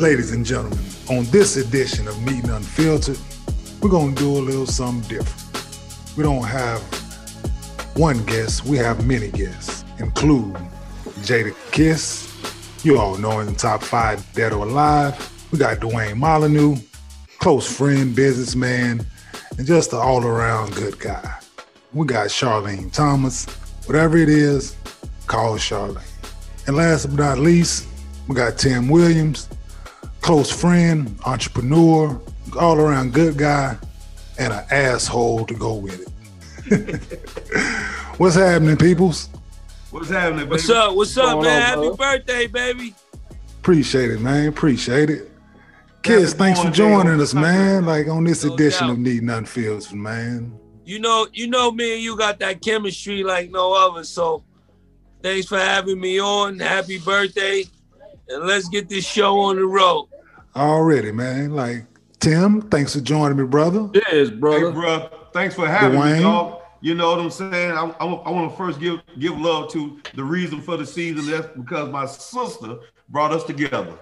Ladies and gentlemen, on this edition of Meeting Unfiltered, we're going to do a little something different. We don't have one guest, we have many guests, including Jada Kiss. You all know in the top five dead or alive. We got Dwayne Molyneux, close friend, businessman, and just an all around good guy. We got Charlene Thomas. Whatever it is, call Charlene. And last but not least, we got Tim Williams, close friend, entrepreneur, all around good guy, and an asshole to go with it. What's happening, peoples? What's happening, baby? What's up? What's up, man? on, Happy birthday, baby. Appreciate it, man. Appreciate it. Kids, Happy thanks for joining on us, man. Like on this No edition doubt. of Need None Fields, man. You know, you know me and you got that chemistry like no other. So thanks for having me on. Happy birthday. And let's get this show on the road. Already, man. Like Tim, thanks for joining me, brother. Yes, brother. Hey, bro, thanks for having Dwayne. me, dog. You know what I'm saying? I, I, I want to first give give love to the reason for the season. That's because my sister brought us together.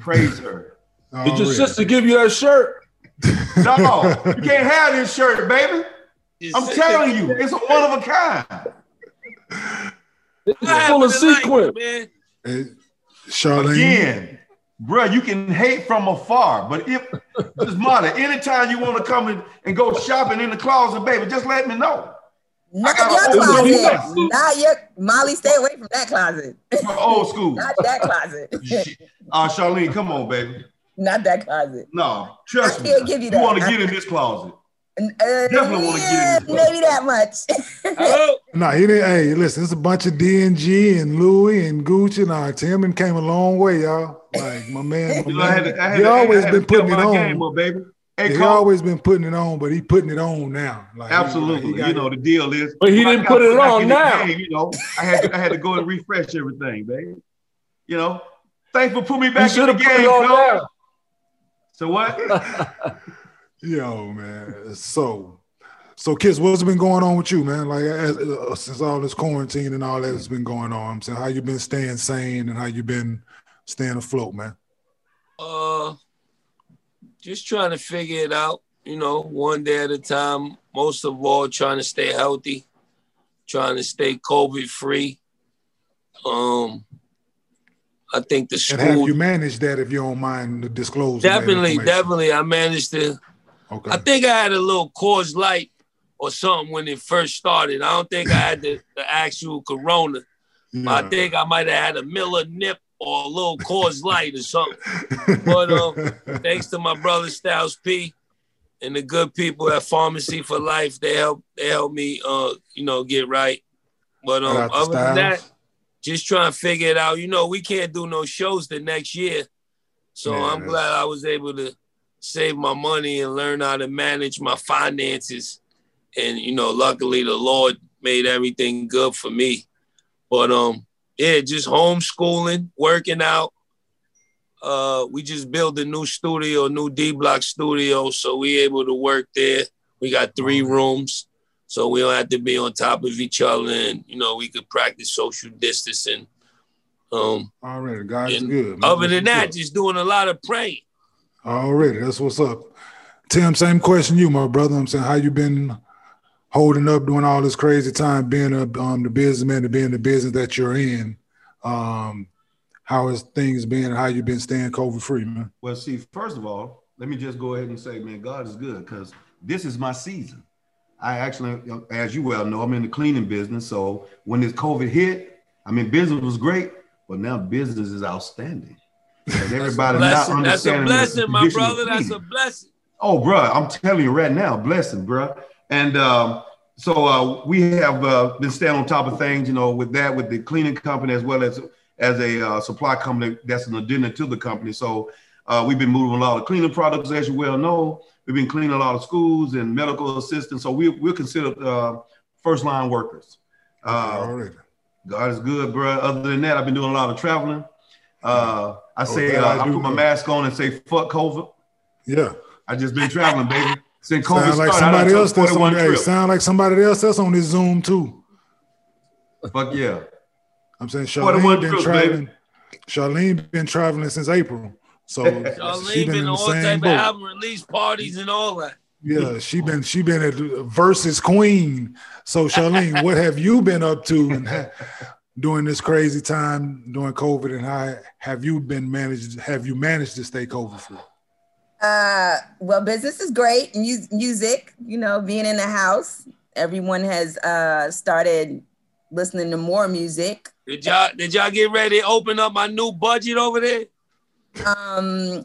Praise her. Did your Already. sister give you that shirt? No, you can't have this shirt, baby. I'm telling you, it's a one of a kind. It's What full of tonight, sequin. man. Hey, Charlene. Again, bro, you can hate from afar, but if just mother, anytime you want to come in and go shopping in the closet, baby, just let me know. Not your closet. Not your Molly. Stay away from that closet. We're old school. Not that closet. Uh, Charlene, come on, baby. Not that closet. No, trust I me. can't give you that. want to get in this closet. Uh, Definitely wanna get in this closet. Maybe that much. Oh, No, he didn't. Hey, listen, it's a bunch of D and G and Louis and Gucci. Nah, Tim and came a long way, y'all. Like my man, my You I had man. to, I had he to, always been putting it my game on. up, baby. Hey, he always been putting it on, but he putting it on now. Like, he- absolutely. he got you know, the deal is, But he didn't got put it on now. game, you know, I had to, I had to go and refresh everything, baby. You know, thanks for putting me You back in the have put game, it on now. So what? Yo, man. So, so kids, what's been going on with you, man? Like as, uh, since all this quarantine and all that has been going on, I'm saying how you been staying sane and how you been staying afloat, man. uh, just trying to figure it out, you know, one day at a time. Most of all, trying to stay healthy, trying to stay COVID free. Um, I think the And have you managed that, if you don't mind to disclose? definitely, definitely, I managed to. Okay. I think I had a little Coors Light or something when it first started. I don't think I had the, the actual Corona. Yeah. I think I might have had a Miller Nip or a little Coors Light or something. But, um, Thanks to my brother Styles P and the good people at Pharmacy for Life, they help they help me uh you know get right. But um, other than that, just trying to figure it out. You know, we can't do no shows the next year, so Yeah, I'm glad I was able to save my money and learn how to manage my finances. And you know, luckily the Lord made everything good for me. But um, yeah, just homeschooling, working out. Uh, we just built a new studio, new D Block studio, so we able to work there. We got three rooms, so we don't have to be on top of each other, and you know we could practice social distancing. Um, Already, God's and good. man. other than that, just doing a lot of praying. Already, that's what's up. Tim, same question you, my brother. I'm saying how you been holding up during all this crazy time, being a um, the businessman to being the business that you're in. Um, how has things been? How you been staying COVID free, man? Well, see, first of all, let me just go ahead and say, man, God is good because this is my season. I actually, as you well know, I'm in the cleaning business. So when this COVID hit, I mean, business was great, but now business is outstanding. Because everybody not Blessing. That's a blessing, my brother. That's a blessing. Oh, bro, I'm telling you right now, blessing, bro. And um, so uh, we have uh, been staying on top of things, you know, with that, with the cleaning company as well as as a uh, supply company that's an addendum to the company. So uh, we've been moving a lot of cleaning products, as you well know. We've been cleaning a lot of schools and medical assistants. So we, we're considered uh, first line workers. Uh, God is good, bro. Other than that, I've been doing a lot of traveling. Uh, I Oh, say, uh, I I put my mask on and say, fuck COVID. Yeah. I just been traveling, baby. Since COVID Sound like started, somebody else that's on 41 hey, sound like somebody else that's on this Zoom too. Fuck yeah. I'm saying Charlene been trips, traveling. Charlene been traveling since April. So she Charlene been been in the all same type of boat. album release parties and all that. Yeah, she been she been at versus Queen. So Charlene, what have you been up to and ha- during this crazy time during COVID, and how have you been managed? Have you managed to stay COVID free? Uh, well, business is great. Mu- music, you know, being in the house, everyone has uh started listening to more music. Did y'all did y'all get ready to open up my new budget over there? Um,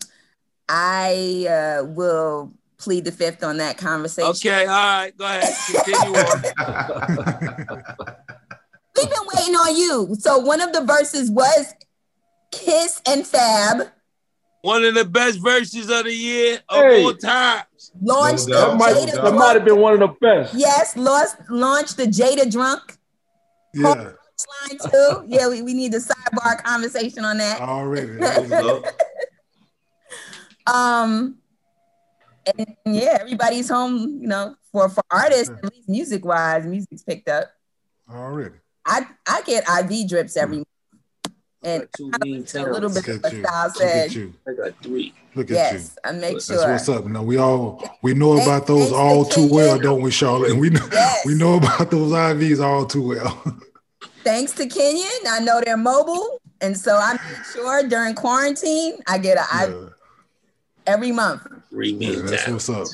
I uh, will plead the fifth on that conversation. Okay, all right, go ahead. Continue on. We've been waiting on you. So one of the verses was Kiss and Fab One of the best verses of the year of Hey. all times. launched No the That might, Jada that might have Drunk. been one of the best. Yes, lost, launched the Jada Drunk Yeah, line too. Yeah, we, we need a sidebar conversation on that. already. That was- So, Um, and yeah, everybody's home. You know, for for artists, at least music wise, music's picked up. already. I I get IV drips every month, and Two I mean a little bit Look of at you. what Style Look said. at you. I got three. Look at Yes, I you. make That's what's up. No, we all we know Thanks- about those thanks all to too well, Kenya. don't we, Charlotte? We know Yes. we know about those IVs all too well. Thanks to Kenyon, I know they're mobile, and so I make sure during quarantine I get a I Yeah. every month. Three Yeah, that's what's up.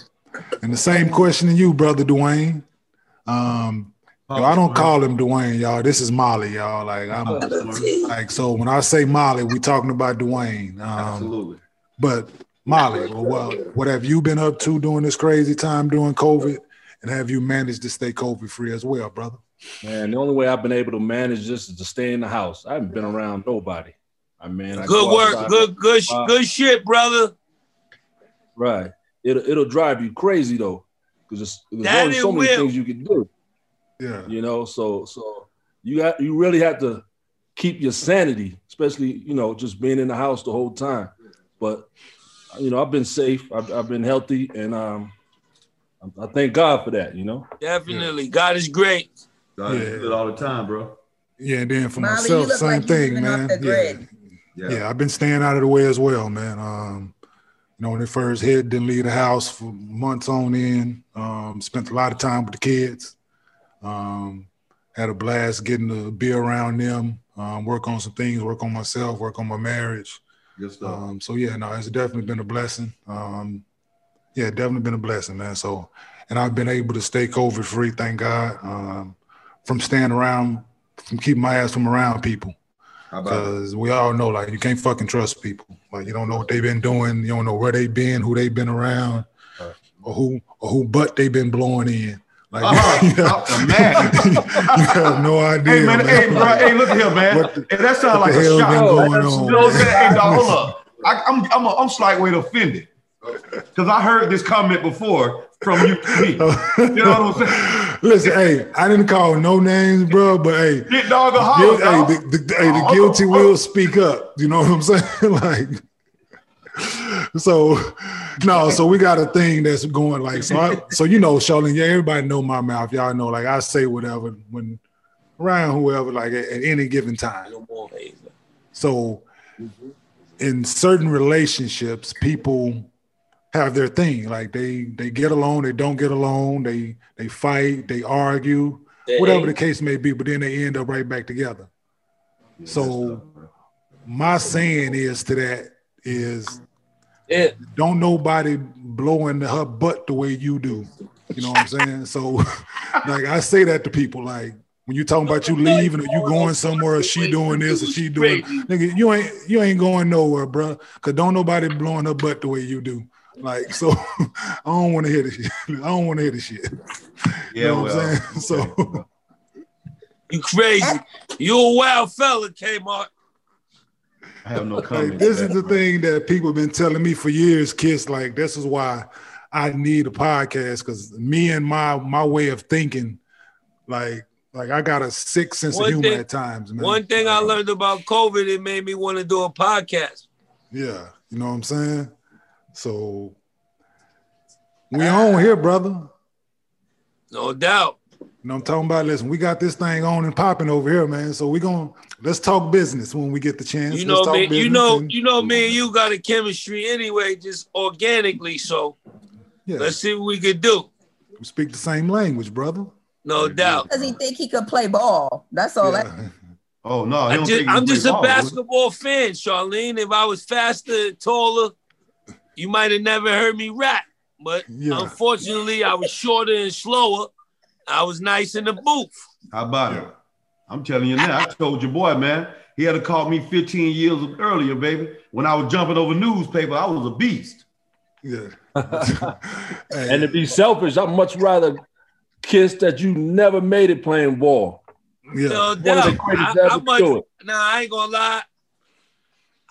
And the same question to you, brother Dwayne. Um, yo, I don't call him Dwayne, y'all. This is Molly, y'all. Like I'm like so when I say Molly, we talking about Dwayne. Um, absolutely. but Molly, well, what, what have you been up to during this crazy time during COVID? And have you managed to stay COVID free as well, brother? Man, the only way I've been able to manage this is to stay in the house. I haven't been around nobody. I mean, I Good go work. outside- Good, good, sh- Wow. good shit, brother. Right. It'll it'll drive you crazy though, because there's That only so many will. things you can do. Yeah. You know, so so you got you really have to keep your sanity, especially you know just being in the house the whole time. But you know, I've been safe. I've, I've been healthy, and um, I, I thank God for that. You know. Definitely. God is great. God Yeah. is good all the time, bro. Yeah, and then for Molly, myself, same like thing, man. the Yeah. Yeah. yeah, I've been staying out of the way as well, man. Um, you know, when it first hit, didn't leave the house for months on end. Um, spent a lot of time with the kids. Um, had a blast getting to be around them, um, work on some things, work on myself, work on my marriage. Good stuff. Um, so yeah, no, it's definitely been a blessing. Um, yeah, definitely been a blessing, man. So, and I've been able to stay COVID free, thank God, um, from staying around, from keeping my ass from around people. How about it? Because we all know, like, you can't fucking trust people. Like, you don't know what they've been doing. You don't know where they've been, who they've been around, or who or who butt they've been blowing in. Like, Uh-huh. you, have, Oh, man. you have no idea. Hey man, hey bro, hey look at here, man. The- hey, that sounds like the a hell shot. been going You on? know what I'm saying? Hey, dog, hold up. I, I'm I'm a, I'm slight way offended because I heard this comment before from you to me. You know what I'm saying? Listen, hey, I didn't call no names, bro, but hey, Get dog a holler, hey, dog. the, the, hey, the guilty will speak up. You know what I'm saying? like, so no, so we got a thing that's going like so. I, so you know, Charlene, yeah, everybody know my mouth. Y'all know, like I say whatever when around whoever, like at, at any given time. No more hater. So in certain relationships, people have their thing. Like they they get along, they don't get along, they they fight, they argue, They whatever hate. the case may be, but then they end up right back together. So my saying is to that is Yeah. don't nobody blowing her butt the way you do. You know what I'm saying? So like I say that to people like when you talking about you leaving or you going somewhere or she doing this or she doing nigga, you ain't you ain't going nowhere, bro. Cause don't nobody blowing her butt the way you do. Like so I don't want to hear this shit. I don't want to hear this shit. Yeah, you know what well, I'm saying? So You crazy. You a wild fella, Kmart. I have no Like, comment. this is the thing that people have been telling me for years, Kiss. Like, this is why I need a podcast because me and my my way of thinking, like, like I got a sick sense One of humor thing- at times, man. One thing I learned about COVID, it made me want to do a podcast. Yeah, you know what I'm saying. So we ah. on here, brother. No doubt. You know, I'm talking about. Listen, we got this thing on and popping over here, man. So we gonna let's talk business when we get the chance. You know, Let's talk me, you know, and- you know, me and you got a chemistry anyway, just organically. So yeah, let's see what we could do. we speak the same language, brother. No doubt. Does he think he could play ball? That's all. That, Oh no, he I don't just, think he I'm just play a ball, dude. basketball fan, Charlene. If I was faster, taller, you might have never heard me rap. But Yeah. unfortunately, I was shorter and slower. I was nice in the booth. How about it? I'm telling you now. I told your boy, man. He had to call me 15 years earlier, baby. When I was jumping over newspaper, I was a beast. Yeah. And to be selfish, I'd much rather kiss that you never made it playing ball. yeah. No One of the greatest I, ever I to much, do it. nah, I ain't gonna lie.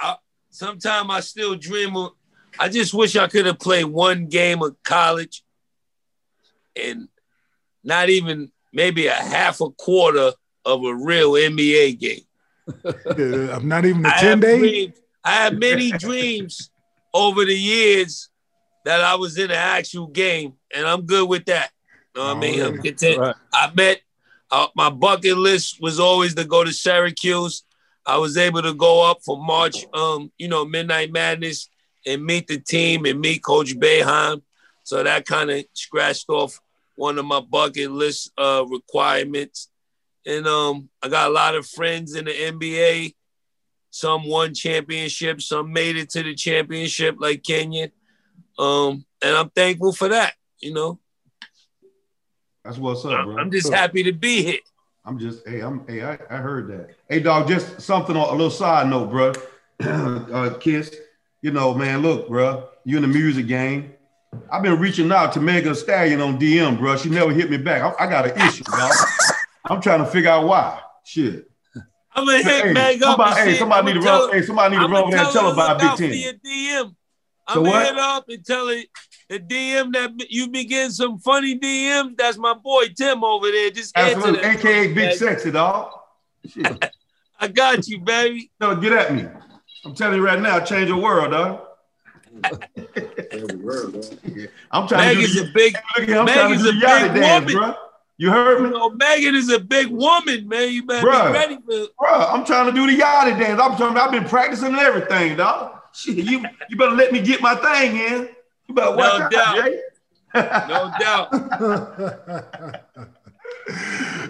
I, sometimes I still dream of. I just wish I could have played one game of college, and not even maybe a half a quarter of a real NBA game. I'm not even a I 10 have day. dreamed- I have many dreams over the years that I was in an actual game, and I'm good with that. You know what I mean? I'm content. Right. I met uh, my bucket list was always to go to Syracuse. I was able to go up for March, um, you know, Midnight Madness and meet the team and meet Coach Boeheim. So that kind of scratched off one of my bucket list uh, requirements. And um, I got a lot of friends in the NBA. Some won championships, some made it to the championship, like Kenyon. Um, and I'm thankful for that. You know, That's what's up, I'm, bro. I'm just happy to be here. I'm just, hey, I'm, hey, I, I heard that. Hey, dog, just something on a little side note, bro. uh, Kiss, you know, man, look, bro, you in the music game. I've been reaching out to Megan Stallion on DM, bro. She never hit me back. I, I got an issue, dog. I'm trying to figure out why. Shit. I'm gonna hit Hey, Meg up. somebody, and hey, somebody need to tell run. Hey, somebody need to run over there and tell her about look Big out for Ten. your DM. I'm what? gonna hit up and tell it the DM that you be getting some funny DMs. That's my boy Tim over there. Just answer Absolutely, that. aka Big Meg. Sexy, dog. Shit. I got you, baby. No, get at me. I'm telling you right now, change your world, dog. I'm trying Meg to is a the, big, look here, I'm Meg trying to is do a the yachty big dance, woman. bro. You heard you me? know, Megan is a big woman, man. You better Bruh. be ready for. Bro, I'm trying to do the yachty dance. I'm trying, I've been practicing and everything, dog. Shit, you, you better let me get my thing in. You better watch No out, doubt. Jay. No doubt.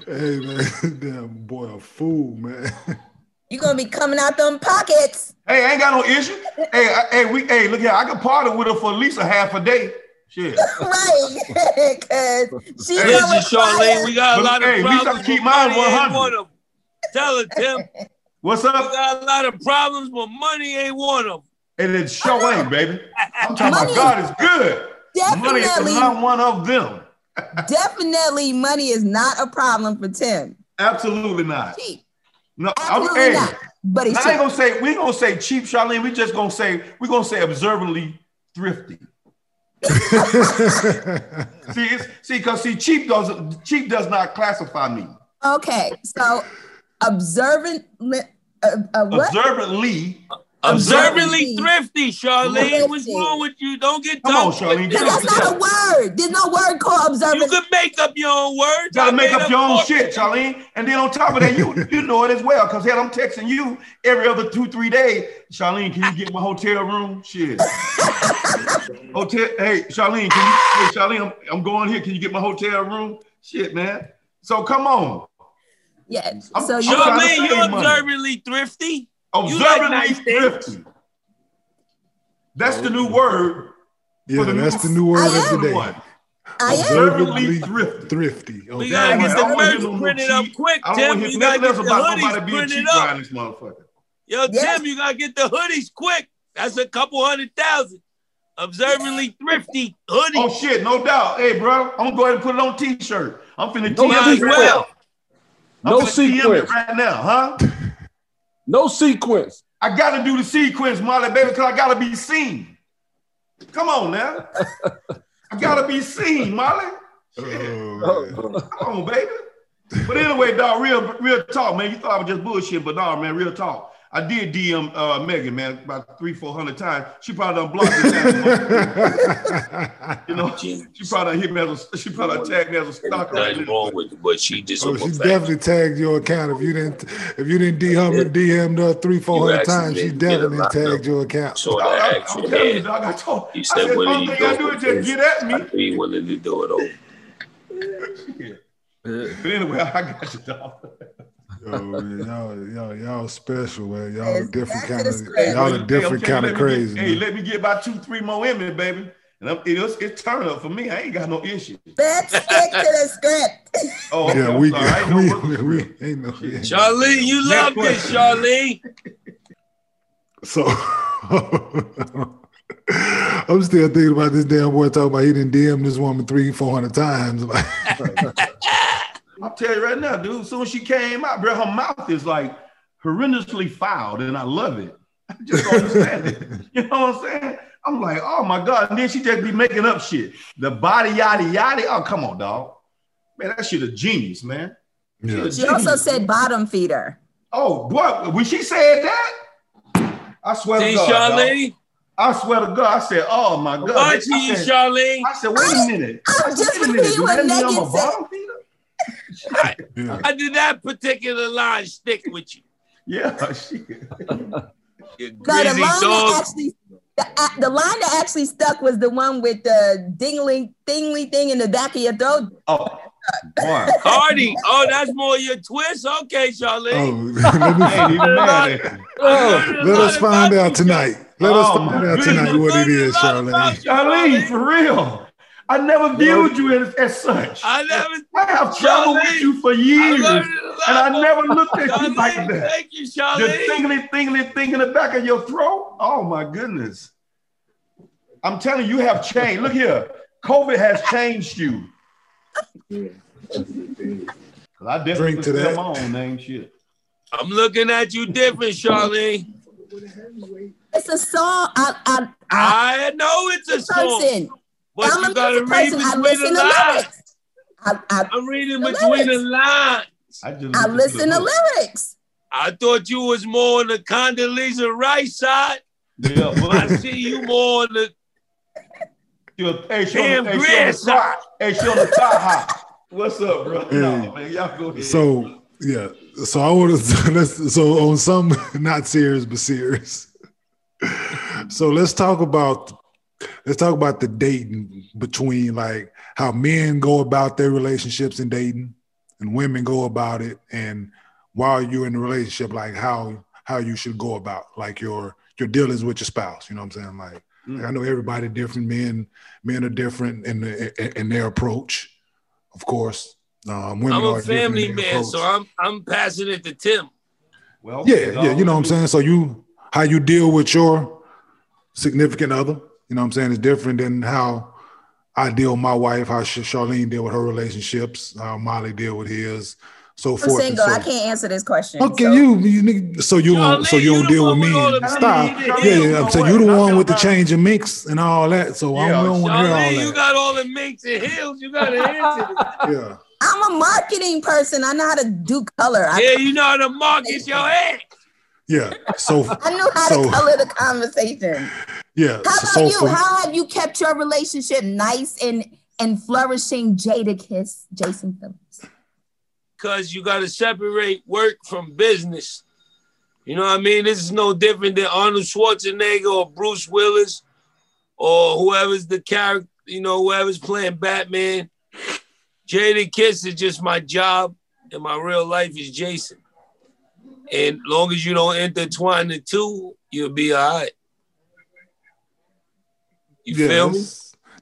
hey man, damn boy, a fool, man. you gonna be coming out them pockets. Hey, I ain't got no issue. Hey, I, hey, we, hey, look here. I can party with her for at least a half a day. Shit. right. Cause she Hey, know Listen, Charlene, we got a lot of hey, at least I problems. keep but mine money ain't 100. one of them. Tell her, Tim. What's We up? got a lot of problems, but money ain't one of them. And it sure ain't, baby. I'm talking Money about God is good. Definitely, Money is not one of them. definitely money is not a problem for Tim. Absolutely not. Cheap. No, I'm, Absolutely hey, not. But he's I ain't gonna say we ain't gonna say cheap, Charlene. We just gonna say we're gonna say observantly thrifty. See, it's, see, cause see, cheap does cheap does not classify me. Okay, so observant, uh, uh, what? Observantly, Observantly Observantly thrifty, Charlene. What's wrong with you? Don't get Come on. Charlene, that's not a word. There's no word called observant. You can make up your own words. you gotta make made up your own four- shit, Charlene. And then on top of that, you you know it as well. Cause hell, I'm texting you every other two, three days. Charlene, can you get my hotel room? Shit. hotel, hey, Charlene, can you hey Charlene, I'm, I'm going here. Can you get my hotel room? Shit, man. So come on. Yeah. I'm- So I'm you trying to Charlene, you save money. observantly thrifty. You like Observantly nice things. thrifty. That's the new word. yeah, the that's the new- new word of the day. One. I am. Observantly thrifty. thrifty. We gotta get the merch no printed up quick, Tim. You gotta get the hoodies printed up. behind this motherfucker. Yo, Tim, you gotta get the hoodies quick. That's a couple hundred thousand. Observantly thrifty hoodies. Oh shit, no doubt. Hey, bro, I'm gonna go ahead and put it on t-shirt. I'm finna No TM Might it as well. I'm No finna TM it sequence. right now, huh? No sequence. I gotta do the sequence, Molly, baby, because I gotta be seen. Come on now. I gotta be seen, Molly. Oh. Come on, baby. But anyway, dog, real real talk, man. You thought I was just bullshit, but dog, man, real talk. I did DM uh, Megan, man, about three, four hundred times. She probably done blocked me. you know, she probably done hit me as a, she probably done tagged me as a stalker. Nothing wrong with it, but she just. Oh, she definitely tagged your account. If you didn't, if you didn't DM DM her three, four hundred times, she definitely tagged your account. So I, I, I, I'm telling you, dog, I told. He I said, said, "What only are you thing I do doing?" is just get at me. He wanted to do it over. But anyway, I got you, dog. Yo, man, y'all, y'all, y'all special, man. Y'all a different kind of, the y'all Hey, a I'm different telling kind of let me get- crazy. Hey, let me get about two, three more in me, baby. And I'm, it's, it's turn up for me. I ain't got no issue. Let's stick to the script. Oh, okay, Yeah, we, sorry. I ain't we, we, we ain't no. yeah. Charlene, you love this, Charlene. So I'm still thinking about this damn boy talking about he didn't DM this woman three, four hundred times. Like, I'll tell you right now, dude. As soon as she came out, bro, her mouth is like horrendously fouled, and I love it. I just don't understand it. You know what I'm saying? I'm like, oh my god. And then she just be making up shit. The body yada yada. Oh, come on, dog. Man, that shit a genius, man. yeah. She also said bottom feeder. Oh, boy, when she said that, I swear See, to God, dog. Charlene? I swear to God, I said, oh my God. Watch you, I said, Charlene. I said, wait a minute. I'm said, just wait a minute. repeating what that Megan said. Bottom feeder? yeah. How did that particular line stick with you? Yeah, shit. You No, the greasy line that dog. actually the, uh, the line that actually stuck was the one with the dingling dingly thing in the back of your throat. Oh, boy. Cardi. Oh, that's more your twist? Okay, Charlene. Oh, let, me, I ain't even mad at you. Oh, let us find out tonight. Let us Oh, find out tonight what it is, Charlene. Charlene, for real. I never viewed you as, as such. I never. I have traveled with you for years, learned it a lot and I never looked at you like that. Thank you, The Charlene. tingly, tingly thing in the back of your throat. Oh my goodness. I'm telling you, you have changed. Look here. COVID has changed you. you. 'Cause I definitely Drink to consider that. my own name shit. I'm looking at you different, Charlene. It's a song. I, I, I I know it's a song, person. But I'm you a gotta music read person. Between the lines. I, I, I'm reading The between the lyrics. lines. I just I listen to the lyrics. I thought you was more on the Condoleezza Rice side. book. Yeah, I see you more on the she on- hey, she Damn on, the- hey, she on the top. Hey, she the top. What's up, bro? No, man, y'all go ahead. So yeah, so I want to so on some not serious but serious. so let's talk about let's talk about the dating between like how men go about their relationships and dating, and women go about it, and while you're in a relationship, like how how you should go about like your your dealings with your spouse. You know what I'm saying? Like, like, I know everybody different. Men men are different in the, in their approach, of course. Um, women I'm a different family man, approach. so I'm I'm passing it to Tim. well, Yeah, yeah, you know what I'm saying. So you how you deal with your significant other, you know what I'm saying, is different than how I deal with my wife, how Charlene deal with her relationships, how Molly deal with his, so I'm forth. and single. so. I can't answer this question. Okay, so- you, you nigga- so you don't so you you don't deal with me. with all the and Stop. Yeah, yeah. I'm saying what? you the I'm one with the not- change of mix and all that. So I Yeah, don't want to hear all Charlene, you got all the minks and heels. You got to answer this. Yeah. I'm a marketing person. I know how to do color. I, Yeah, you know how to market your ass. Yeah. So I know how so to color the conversation. Yeah. How about So you? How have you kept your relationship nice and and flourishing? Jadakiss, Jason Phillips. because you got to separate work from business. You know what I mean? This is no different than Arnold Schwarzenegger or Bruce Willis or whoever's the character, you know, whoever's playing Batman. Jadakiss is just my job, and my real life is Jason. And long as you don't intertwine the two, you'll be all right. You yeah, feel me?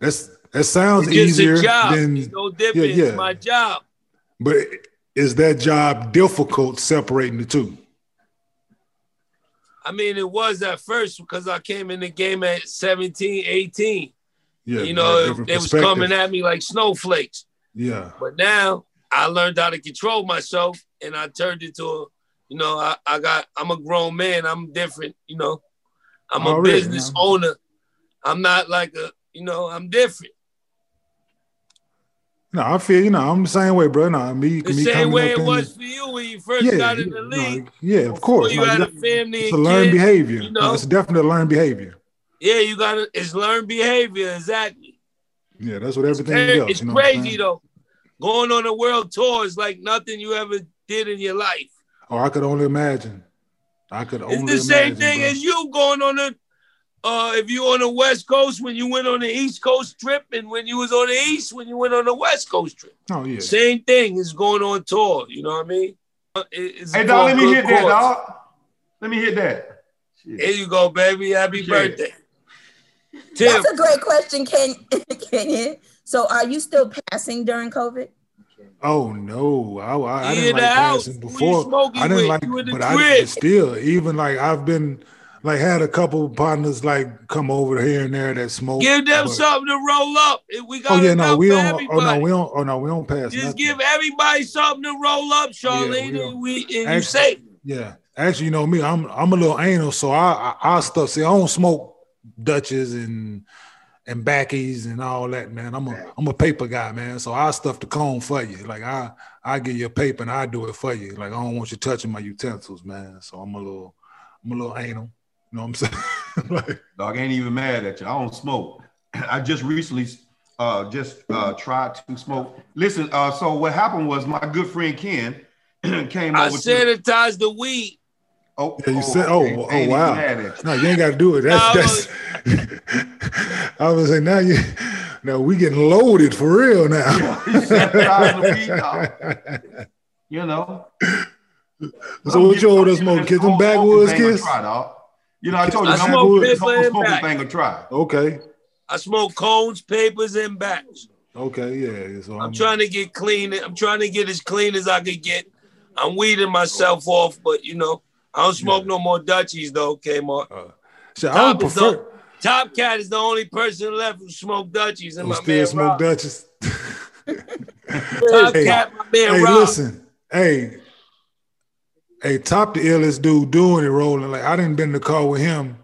that's, that sounds It's easier a job. than it's no different. yeah, yeah. It's my job. But is that job difficult separating the two? I mean, it was at first because I came in the game at 17, 18. Yeah, you know, it was coming at me like snowflakes. Yeah, But now I learned how to control myself and I turned into a, you know, I, I got, I'm a grown man. I'm different, you know. I'm a business yeah. owner. I'm not like a, you know, I'm different. No, I feel you know I'm the same way, bro. No, me, The me same way it was for you when you first yeah, got in the no, league. yeah, of course. you No, had a family it's a learned kids, behavior. you No, know? it's definitely a learned behavior. Yeah, you got to. It's learned behavior, exactly. Yeah, that's what everything Hey, else. it's you know crazy though. Going on a world tour is like nothing you ever did in your life. Oh, I could only imagine. I could It's only It's the same imagine, thing bro. as you going on the. Uh, if you on the West Coast when you went on the East Coast trip, and when you was on the East when you went on the West Coast trip, Oh yeah. same thing is going on tour. You know what I mean? Uh, it- it's Hey, dog, let me for hit good that, dog. Let me hit that. Shit. Here you go, baby. Happy Appreciate birthday, Tim. That's a great question, Ken, Kenyon. So are you still passing during COVID? Oh no, I, I, I didn't like passing before. I didn't with? like, You in the but I crib. still even like I've been like had a couple partners like come over here and there that smoke. Give them but- something to roll up. We oh, got Oh yeah, no, we don't. everybody. Oh no, we don't. Oh no, we don't pass. Just nothing. give everybody something to roll up, Charlene, we and we and you Actually- safe. Yeah, actually, you know me. I'm I'm a little anal, so I I, I stuff. See, I don't smoke Dutches and and backies and all that, man. I'm a I'm a paper guy, man. So I stuff the cone for you. Like I I give you a paper and I do it for you. Like I don't want you touching my utensils, man. So I'm a little I'm a little anal. You know what I'm saying? like, Dog, I ain't even mad at you. I don't smoke. I just recently uh just uh tried to smoke. Listen, uh, so what happened was my good friend Ken came I over to the weed. oh, Yeah, you said- oh, okay. oh, ain't wow. mad at you. no, you ain't got to do it. That's No, that's. I was saying now you. Now we getting loaded for real now. He sanitized the weed, dog. You know. so what you over there smoking? Kiss them backwoods kiss? Try, dog. You know, I told you, I man, smoke this paper whole and smoking back. thing a try. Okay. I smoke cones, papers, and backs. Okay, yeah. So I'm trying to get clean. I'm trying to get as clean as I could get. I'm weeding myself off, but you know, I don't smoke no more Dutchies though, Kmart. Uh, Shit, I don't Top is prefer. Top Cat is the only person left who smoke Dutchies, and Who my still man smoke Rob. Dutchess? Top Hey, Cat, my man hey, Rob. listen. Hey, hey, top the illest dude doing it rolling. Like I didn't been in the car with him.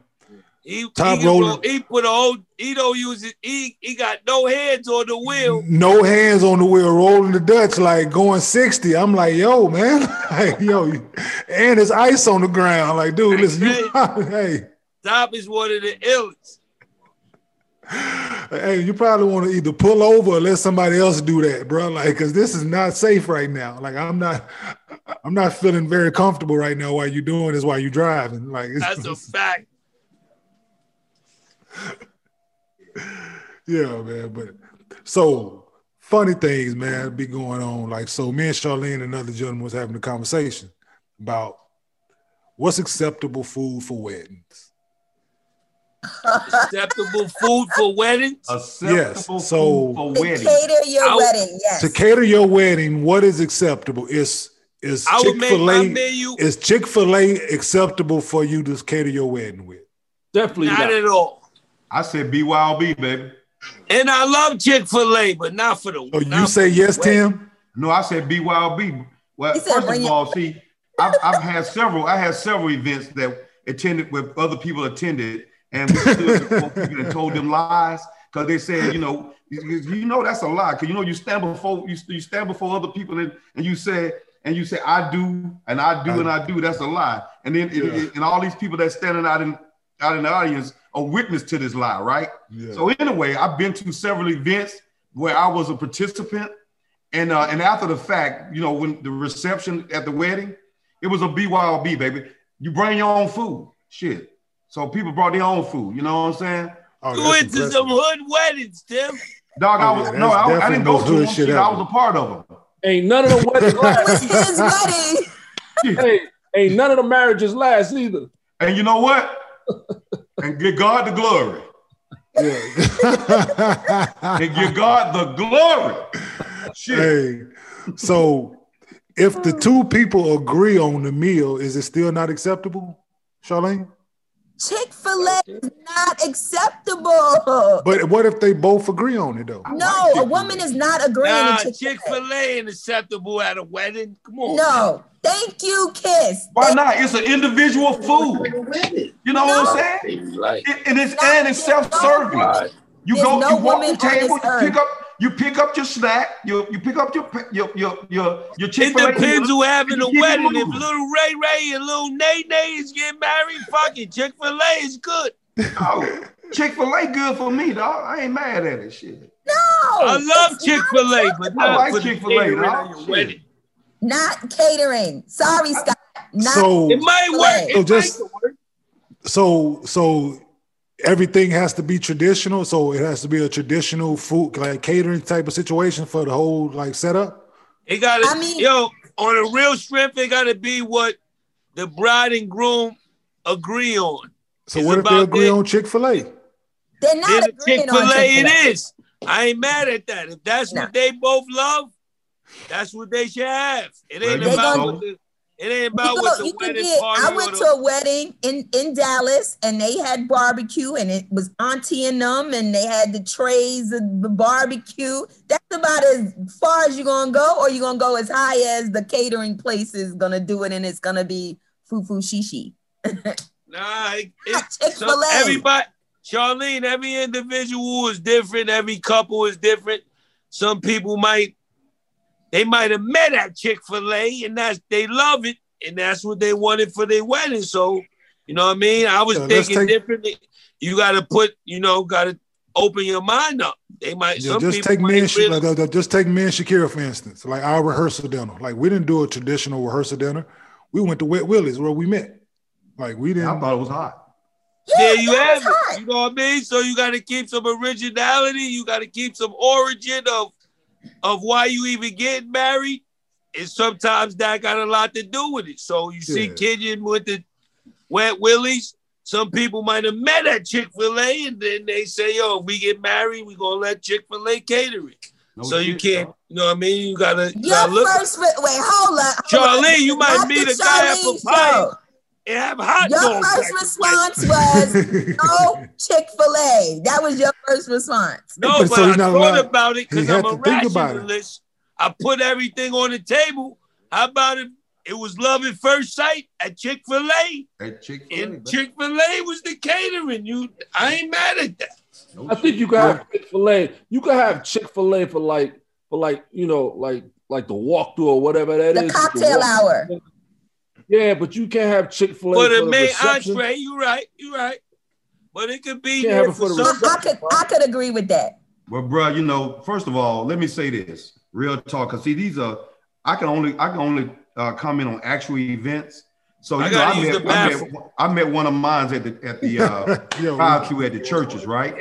He, Top he, rolling. roll- he put a whole. He don't use it. He he got no hands on the wheel. No hands on the wheel, rolling the Dutch, like going 60. I'm like, yo, man. like, yo, and there's ice on the ground. Like, dude, listen, you hey, Top is one of the illest. hey, you probably want to either pull over or let somebody else do that, bro. Like, cause this is not safe right now. Like, I'm not I'm not feeling very comfortable right now while you're doing this while you're driving. Like it's, That's a fact. Yeah, man. But so funny things, man, be going on. Like, so me and Charlene and another gentleman was having a conversation about what's acceptable food for weddings. Acceptable food for weddings. Acceptable Yes, so- food for To cater your I- wedding, yes. To cater your wedding, what is acceptable? Is is I would Chick make Fil my A menu is Chick Fil A acceptable for you to cater your wedding with? Definitely not not. at all. I said BYOB, baby. And I love Chick Fil A, but not for the. So Oh, you say yes, the wedding. Tim? No, I said BYOB. Well, He first of all, see, I've, I've had several. I had several events that attended with other people attended, and we stood before people and told them lies because they said, you know, you, you know that's a lie because you know you stand before you, you stand before other people and, and you say and you say I do and I do and I do. That's a lie. And then and- Yeah. and all these people that standing out in out in the audience are witness to this lie, right? Yeah. So anyway, I've been to several events where I was a participant, and uh, and after the fact, you know, when the reception at the wedding, it was a BYOB, baby. You bring your own food, shit. So people brought their own food. You know what I'm saying? Oh, You that's went to impressive. some hood weddings, Tim. Dog, Oh, I was yeah, no, I, I didn't go to them. hood shit Shit, I was a part of them. Ain't none of the weddings last. His wedding. hey, ain't none of the marriages last either. And you know what? and give God the glory. Yeah. And give God the glory. Shit. hey, so if the two people agree on the meal, is it still not acceptable, Charlene? Chick fil A is not acceptable. But what if they both agree on it though? No, a woman is not agreeing Nah, Chick Chick fil Fil A ain't acceptable at a wedding. Come on. No, thank you, Kiss. Why not? It's an individual food. You know what I'm saying? Like, It- and it's and it's self-serving. You go, no you walk woman the table, you pick up, you pick up your snack, you you pick up your your your your, your Chick It Fil A. depends who having a wedding. If little Ray Ray and little Nay Nay is getting married, fucking Chick Fil A is good. Oh, Chick Fil A good for me, dog. I ain't mad at it. Shit. No, I love Chick Fil A, but I not like for Chick-fil-A, catering dog. your wedding. Not catering. Sorry, Scott. Not So It might work. It So might just- work. so so everything has to be traditional. So it has to be a traditional food like catering type of situation for the whole like setup. It got to, I mean- yo, on a real strength, it got to be what the bride and groom agree on. So It's what if they agree it. on Chick Fil A? they're not agreeing Chick on Fil A, Chick-fil-A. it is. I ain't mad at that. If that's Nah. what they both love, that's what they should have. It ain't They about gonna- what the, it ain't about go- what the you could wedding get- party. I went to a wedding in, in Dallas and they had barbecue and it was auntie and them and they had the trays of the barbecue. That's about as far as you're gonna go, or you're gonna go as high as the catering place is gonna do it and it's gonna be fufu shishi. Nah, it, Not it, so everybody, Charlene, every individual is different. Every couple is different. Some people might, they might have met at Chick Fil A, and that's they love it, and that's what they wanted for their wedding. So, you know what I mean? I was So thinking take- differently. You got to put, you know, got to open your mind up. They might. Yeah, some just take me and really- like, uh, just take me and Shakira for instance. Like our rehearsal dinner. Like we didn't do a traditional rehearsal dinner. We went to Wet Willie's where we met. Like we didn't. I thought it was hot. there you have it. hot. You know what I mean? So you got to keep some originality. You got to keep some origin of of why you even get married. And sometimes that got a lot to do with it. So you see Yeah. Kenyon with the Wet Willies. Some people might have met at Chick Fil A, and then they say, "Yo, if we get married, we gonna let Chick Fil A cater it." No so you can't, dog. you know what I mean? You gotta, you Your gotta look. first wait, hold up. hold Charlene, up. you might Not meet the a guy at Charlene Papaya show. And have hot Your dogs. first at response place. was no Chick Fil A. That was your first response. No, But but so I thought allowed- about it because I'm a to think about it. rationalist. I put everything on the table. How about it? it was love at first sight at Chick Fil A, At Chick-fil-A, and. Chick Fil A was the catering? You, I ain't mad at that. No I think you can have Chick Fil A. You can have Chick Fil A for like for like you know like like the walkthrough or whatever that is. The cocktail walk- hour. Yeah, but you can't have Chick Fil A For for the the main reception. entree, you right, you right. But it could be there for for the some. I, I could I could agree with that. Well, bro, you know, first of all, let me say this, real talk, because see, these are I can only I can only uh, comment on actual events. So I you know, I met, I met I met one of mine at the at the uh, Yo, drive-through at the churches, right?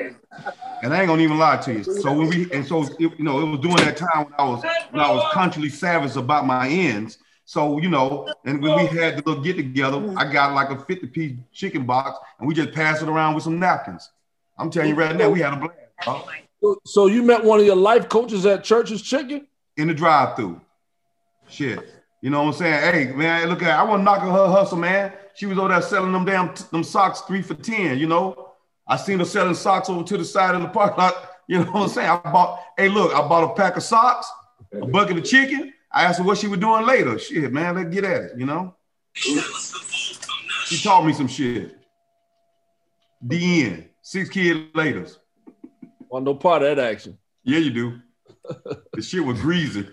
And I ain't gonna even lie to you. So when we and so it, you know, it was during that time when I was when I was consciously savage about my ends. So you know, and when we had the little get together, mm-hmm. I got like a 50 piece chicken box, and we just passed it around with some napkins. I'm telling you right now, we had a blast dog, So, so you met one of your life coaches at Church's Chicken? in the drive-through. Shit, you know what I'm saying? Hey man, look at I want to knock her hustle, man. She was over there selling them damn them socks three for ten. You know, I seen her selling socks over to the side of the parking lot. You know what I'm saying? I bought. Hey, look, I bought a pack of socks, a bucket of chicken. I asked her what she was doing later. Shit, man, let's get at it. You know. She taught me some shit. The end. Six kids later. Want no part of that action. Yeah, you do. the shit was greasy.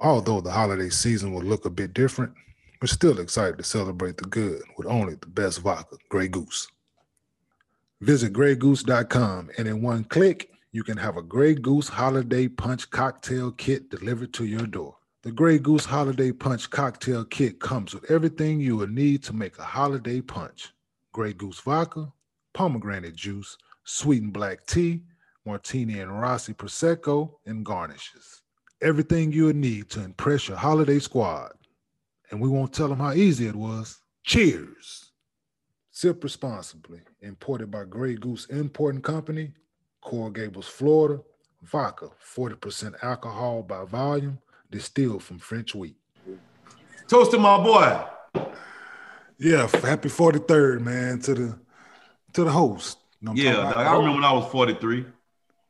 Although the holiday season will look a bit different, we're still excited to celebrate the good with only the best vodka, Grey Goose. Visit greygoose.com and in one click, you can have a Grey Goose Holiday Punch cocktail kit delivered to your door. The Grey Goose Holiday Punch cocktail kit comes with everything you will need to make a holiday punch Grey Goose vodka, pomegranate juice, sweetened black tea, martini and Rossi Prosecco, and garnishes everything you'll need to impress your holiday squad. And we won't tell them how easy it was. Cheers. Sip responsibly. Imported by Grey Goose Importing Company, Coral Gables, Florida. Vodka, 40% alcohol by volume, distilled from French wheat. Toast to my boy. Yeah, happy 43rd, man, to the to the host. You know Yeah, talking dog. I remember when I was 43.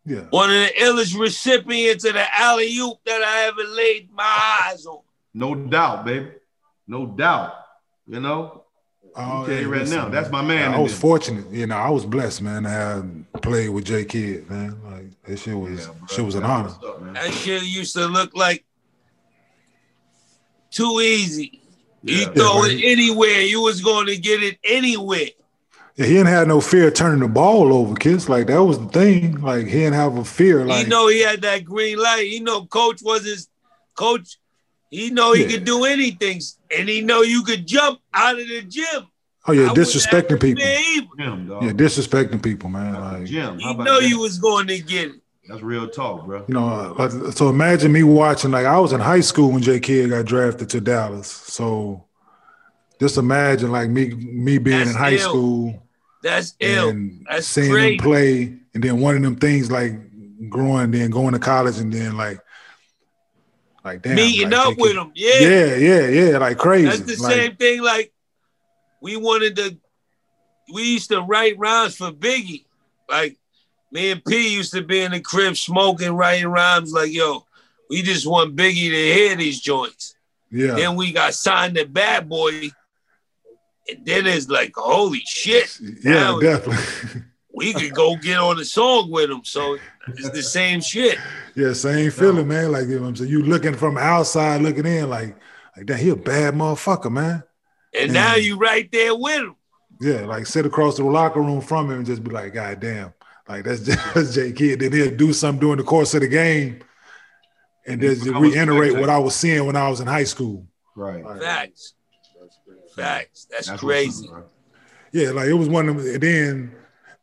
Yeah. One of the illest recipients of the alley oop that I ever laid my eyes on. No doubt, baby. No doubt. You know? Oh, tell you right listen, now, that's my man. I was there. fortunate, you know. I was blessed, man, to have played with J Kidd, man. Like that shit was, Yeah, bro. shit was an honor. up. That shit used to look like too easy. You Yeah. throw Yeah, it anywhere, you was going to get it anywhere. Yeah, he didn't have no fear of turning the ball over, kids. Like that was the thing. Like he didn't have a fear. Like he know he had that green light. He know coach was his coach. He know he Yeah. could do anything, and he know you could jump out of the gym. oh yeah, I disrespecting people. fear either. Jim, dog. Yeah, disrespecting people, man. Like Jim, how He know that? you was going to get it. That's real talk, bro. you know, uh, like, so imagine me watching. Like I was in high school when J Kidd got drafted to Dallas. So just imagine like me me being That's in high ill. school That's ill. and That's seeing crazy. him play, and then one of them things like growing, then going to college, and then like, like damn, Meeting like, up with him. Yeah. Yeah, yeah, yeah, like crazy. That's the Like, same thing. Like we wanted to, we used to write rhymes for Biggie. Like me and P used to be in the crib smoking, writing rhymes. Like yo, we just want Biggie to hear these joints. Yeah, Then we got signed to Bad Boy, and then it's like holy shit, yeah, definitely. we could go get on a song with him. So it's the same shit. yeah, same feeling, man. Like you know what I'm saying, you looking from outside, looking in, like, like that. He a bad motherfucker, man. And now Mm. you right there with him. Yeah, like sit across the locker room from him and just be like, God damn, like that's just J Kidd. Then he'll do something during the course of the game, and then just reiterate what I was seeing when I was in high school. Right. Like, Facts. Facts. That's, That's crazy. up. Yeah, like it was one of them. And then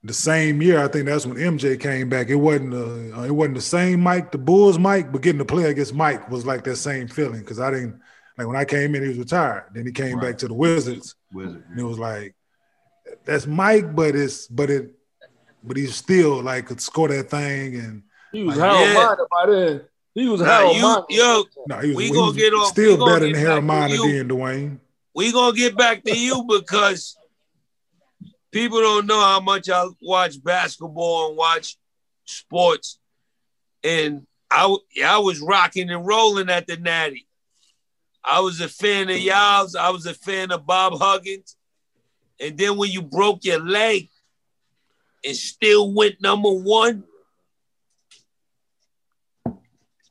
the same year, I think that's when MJ came back. It wasn't uh, it wasn't the same Mike, the Bulls Mike, but getting to play against Mike was like that same feeling because I didn't like when I came in, he was retired. Then he came Right. back to the Wizards, Wizard. and it was like that's Mike, but it's but it but he still like could score that thing and He was Like, Harold yeah. Miner by then. He was Nah, Harold you- Miner. yo, no, he was, We he gonna was get off- still gonna better get than back Harold to Miner you. than Dwayne. we gonna get back to you because people don't know how much I watch basketball and watch sports. And I I was rocking and rolling at the Natty. I was a fan of y'all's. I was a fan of Bob Huggins. And then when you broke your leg and still went number one,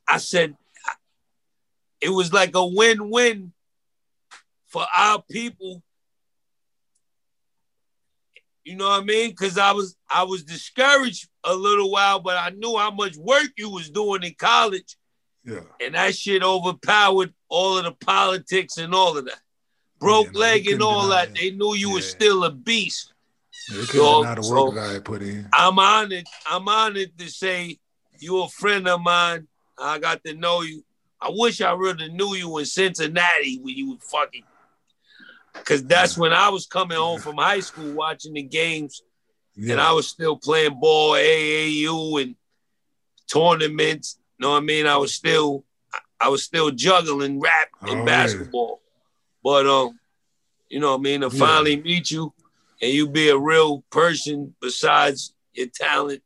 I said it was like a win-win for our people. You know what I mean? Because I was I was discouraged a little while, but I knew how much work you was doing in college, Yeah, and that shit overpowered all of the politics and all of that. Broke Yeah, leg and all that. it. They knew you was Yeah. still a beast. Yeah they So- deny the work that I had put in. I'm honored. I'm honored to say you're a friend of mine. I got to know you. I wish I really knew you in Cincinnati when you were fucking. Cause that's when I was coming home from high school watching the games, Yeah. and I was still playing ball, AAU, and tournaments. You know what I mean? I was still, I was still juggling rap and Alright. basketball. But um, you know what I mean? To Yeah. finally meet you and you be a real person besides your talent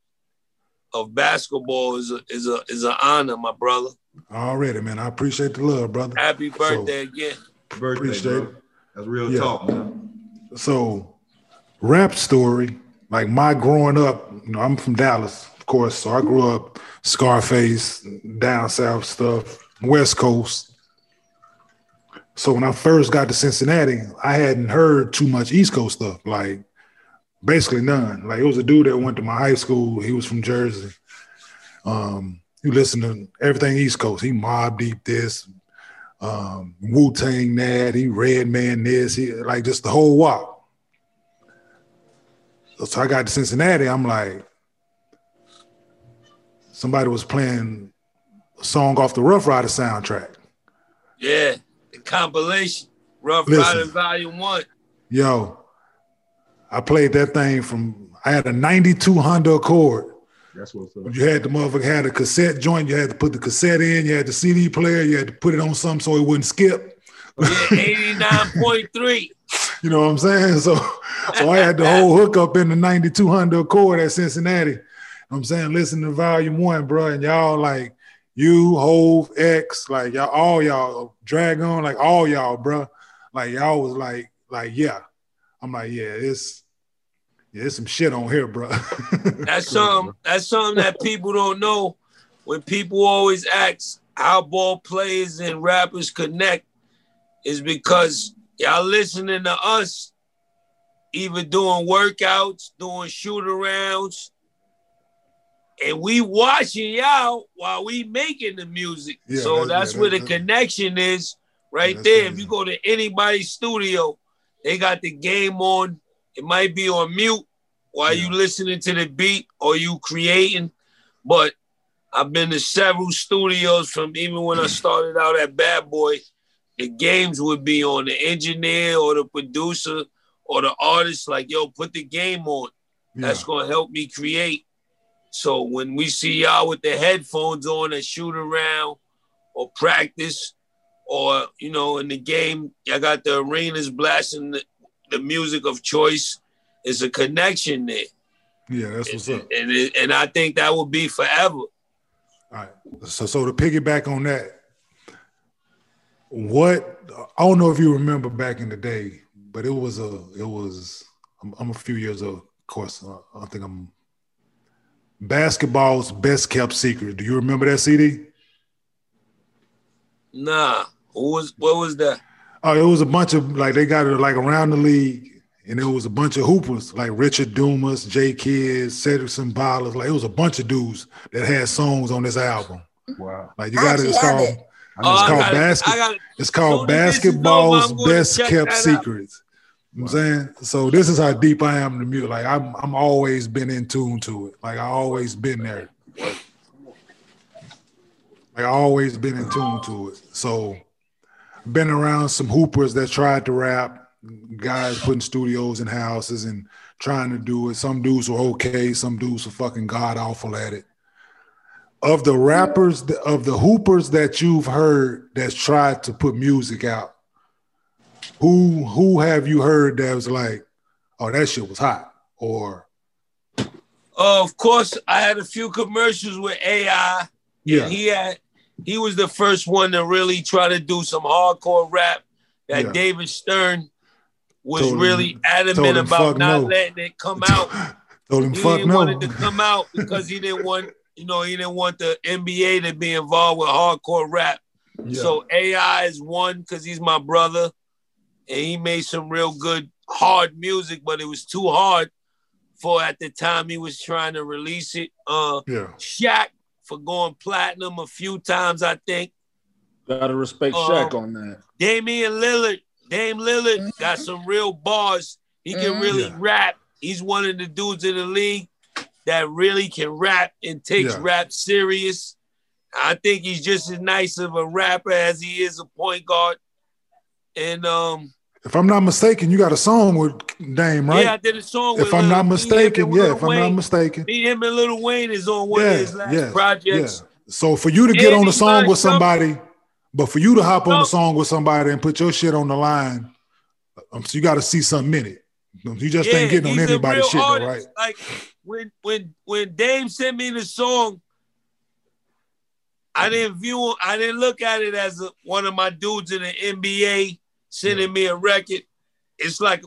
of basketball is a is a is an honor, my brother. Already, man. I appreciate the love, brother. Happy birthday again. Birthday, Appreciate bro. it. That's real Yeah. talk, man. So, rap story, like my growing up, you know, I'm from Dallas, of course. So I grew up Scarface, down south stuff, West Coast. So when I first got to Cincinnati, I hadn't heard too much East Coast stuff, like basically none. Like it was a dude that went to my high school. He was from Jersey. Um, he listened to everything East Coast. He Mobb Deep this, um, Wu Tang that, he Redman this, he like just the whole walk. So I got to Cincinnati, I'm like, somebody was playing a song off the Ruff Ryder soundtrack. Yeah, compilation, Rough Listen. Rider Volume One. Yo, I played that thing from, I had a 92 Honda Accord. That's what's up. You had the motherfucker had a cassette joint, you had to put the cassette in, you had the CD player, you had to put it on something so it wouldn't skip. Oh, yeah, eighty nine point three. You know what I'm saying? So, so I had the whole hookup in the 92 Honda Accord at Cincinnati. You know what I'm saying, listen to volume one, bro. And y'all like you, Hove, X, like y'all, all y'all, Drag-On, like all y'all, bro. Like y'all was like, like, yeah. I'm like, yeah, it's yeah, it's some shit on here, bro. That's something. That's something that people don't know. When people always ask how ball players and rappers connect, is because y'all listening to us, either doing workouts, doing shoot arounds, and we watching y'all while we making the music. Yeah, so that's- that's, yeah, where that- the connection is right that's there. If you go to anybody's studio, they got the game on. It might be on mute while you listening to the beat or you creating. But I've been to several studios from even when I started out at Bad Boy. The games would be on the engineer or the producer or the artist, like, yo, put the game on. That's gonna help me create. So when we see y'all with the headphones on and shoot around or practice, or you know, in the game, y'all got the arenas blasting the, the music of choice. It's a connection there, yeah, that's what's and, up. and, it- and I think that will be forever. All right. So so to piggyback on that, what I don't know if you remember back in the day, but it was a it was I'm, I'm a few years old, of course. uh, I think I'm basketball's best kept secret. Do you remember that CD? Nah, who was what was that? Oh, it was a bunch of like they got it like around the league, and it was a bunch of hoopers like Richard Dumas, J Kids, Cedric Ceballos. Like it was a bunch of dudes that had songs on this album. Wow. Like you got it. It's actually have called it. Oh, it's I called got basket. I got It's called Soon as this is basketball's over, I'm gonna best kept that out. Secrets. You know what I'm saying so. This is how deep I am in the music. Like I'm, I'm always been in tune to it. Like I always been there. Like I always been in tune to it. So, been around some hoopers that tried to rap, guys putting studios in houses and trying to do it. Some dudes were okay. Some dudes were fucking god awful at it. Of the rappers, of the hoopers that you've heard that's tried to put music out, who who have you heard that was like, oh, that shit was hot, or Uh, of course, I had a few commercials with AI. yeah, And he had he was the first one to really try to do some hardcore rap that Yeah. David Stern was Told really told adamant about not no. letting it come out. told him he fuck didn't no. want it to come out because he didn't want, you know, he didn't want the NBA to be involved with hardcore rap. Yeah. So AI is one because he's my brother, and he made some real good hard music, but it was too hard for at the time he was trying to release it. Uh, yeah, Shaq for going platinum a few times, I think. Gotta respect Um, Shaq on that. Damian Lillard, Dame Lillard got some real bars. He can Mhm. really Yeah. rap. He's one of the dudes in the league that really can rap and takes Yeah. rap serious. I think he's just as nice of a rapper as he is a point guard. And um, if I'm not mistaken, you got a song with Dame, right? yeah, I did a song with if I'm uh, not mistaken, yeah, if I'm not mistaken, Me, him, and Lil Wayne is on one yeah, of his last yeah, projects. yeah. So for you to get on a song with somebody, but for you to hop on the song with somebody and put your shit on the line, um, so you got to see something in it. You just ain't getting on anybody's shit, though, right? Like when when when Dame sent me the song, I didn't view I didn't look at it as a, one of my dudes in the NBA sending me a record. It's like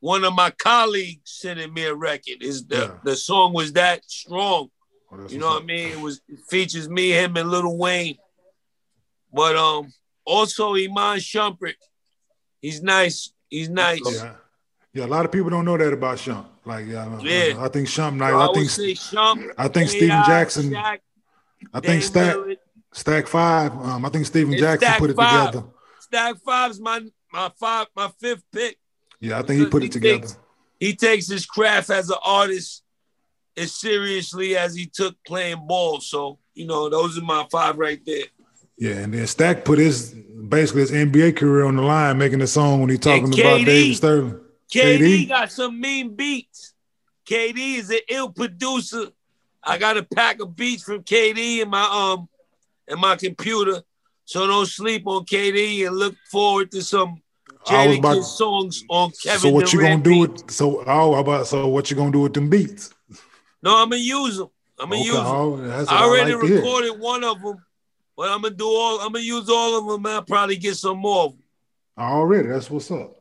one of my colleagues sending me a record. Is the Yeah. the song was that strong? Oh, You know what. I mean? It was it features me, him, and Lil Wayne. But um, also Iman Shumpert. He's nice. He's nice. Yeah, yeah. A lot of people don't know that about Shump. Like, yeah, I- Yeah. I, think Shump nice. I I think say Shump. I think Stephen Jackson. Shaq, I think Stack Stack Five. Um, I think Stephen Jackson put it Five. together. Stack Five's my my five my fifth pick. Yeah, I think he put it He together. takes- He takes his craft as an artist as seriously as he took playing ball. So you know, those are my five right there. Yeah, and then Stack put his basically his NBA career on the line, making a song when he talking And about David Sterling. KD, KD? got some mean beats. KD is an ill producer. I got a pack of beats from KD in my um in my computer. So don't sleep on KD and look forward to some I was Jada about- songs on Kevin so what you gonna do beats. with so oh how about so what you gonna do with them beats? No, I'm gonna use them. I'm gonna Okay, use them. oh, I already like to hear. recorded one of them, but I'm gonna do all. I'm gonna use all of them. and I'll probably get some more. Already, that's what's up.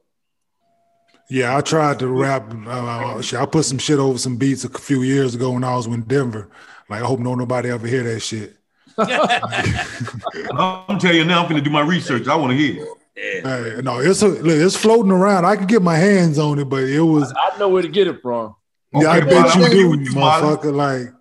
Yeah, I tried to rap. Uh, I put some shit over some beats a few years ago when I was in Denver. Like, I hope no nobody ever hear that shit. I'm telling you now, I'm gonna do my research. I want to hear. Yeah. Hey, no, it's a, look, it's floating around. I could get my hands on it, but it was. I know where to get it from. Yeah, I bet you do, you, motherfucker. Like,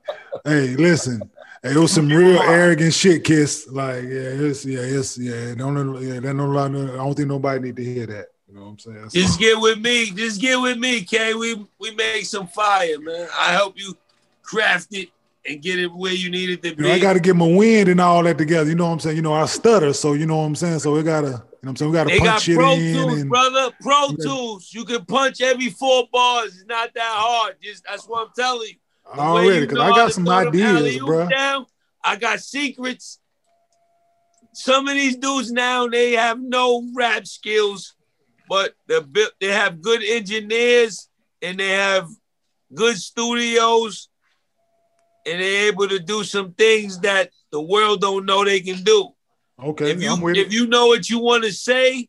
hey, listen, hey, it was some real arrogant shit, kiss. Like, yeah, it's yeah, it's yeah. Don't yeah, that no, I don't think nobody need to hear that. You know what I'm saying? So- Just get with me. Just get with me, K. We we make some fire, man. I help you craft it and get it where you need it to You be. know, I got to get my wind and all that together. You know what I'm saying? You know, I stutter, so you know what I'm saying. So we gotta, you know, what I'm saying we gotta they punch got Pro in. Tools, and, brother. Pro Yeah. Tools. You can punch every four bars. It's not that hard. Just that's what I'm telling you. The already, you because know I got some ideas, bro. Down, I got secrets. Some of these dudes now they have no rap skills, but they built. They have good engineers and they have good studios, and they're able to do some things that the world don't know they can do. Okay, if you I'm with if you know what you want to say,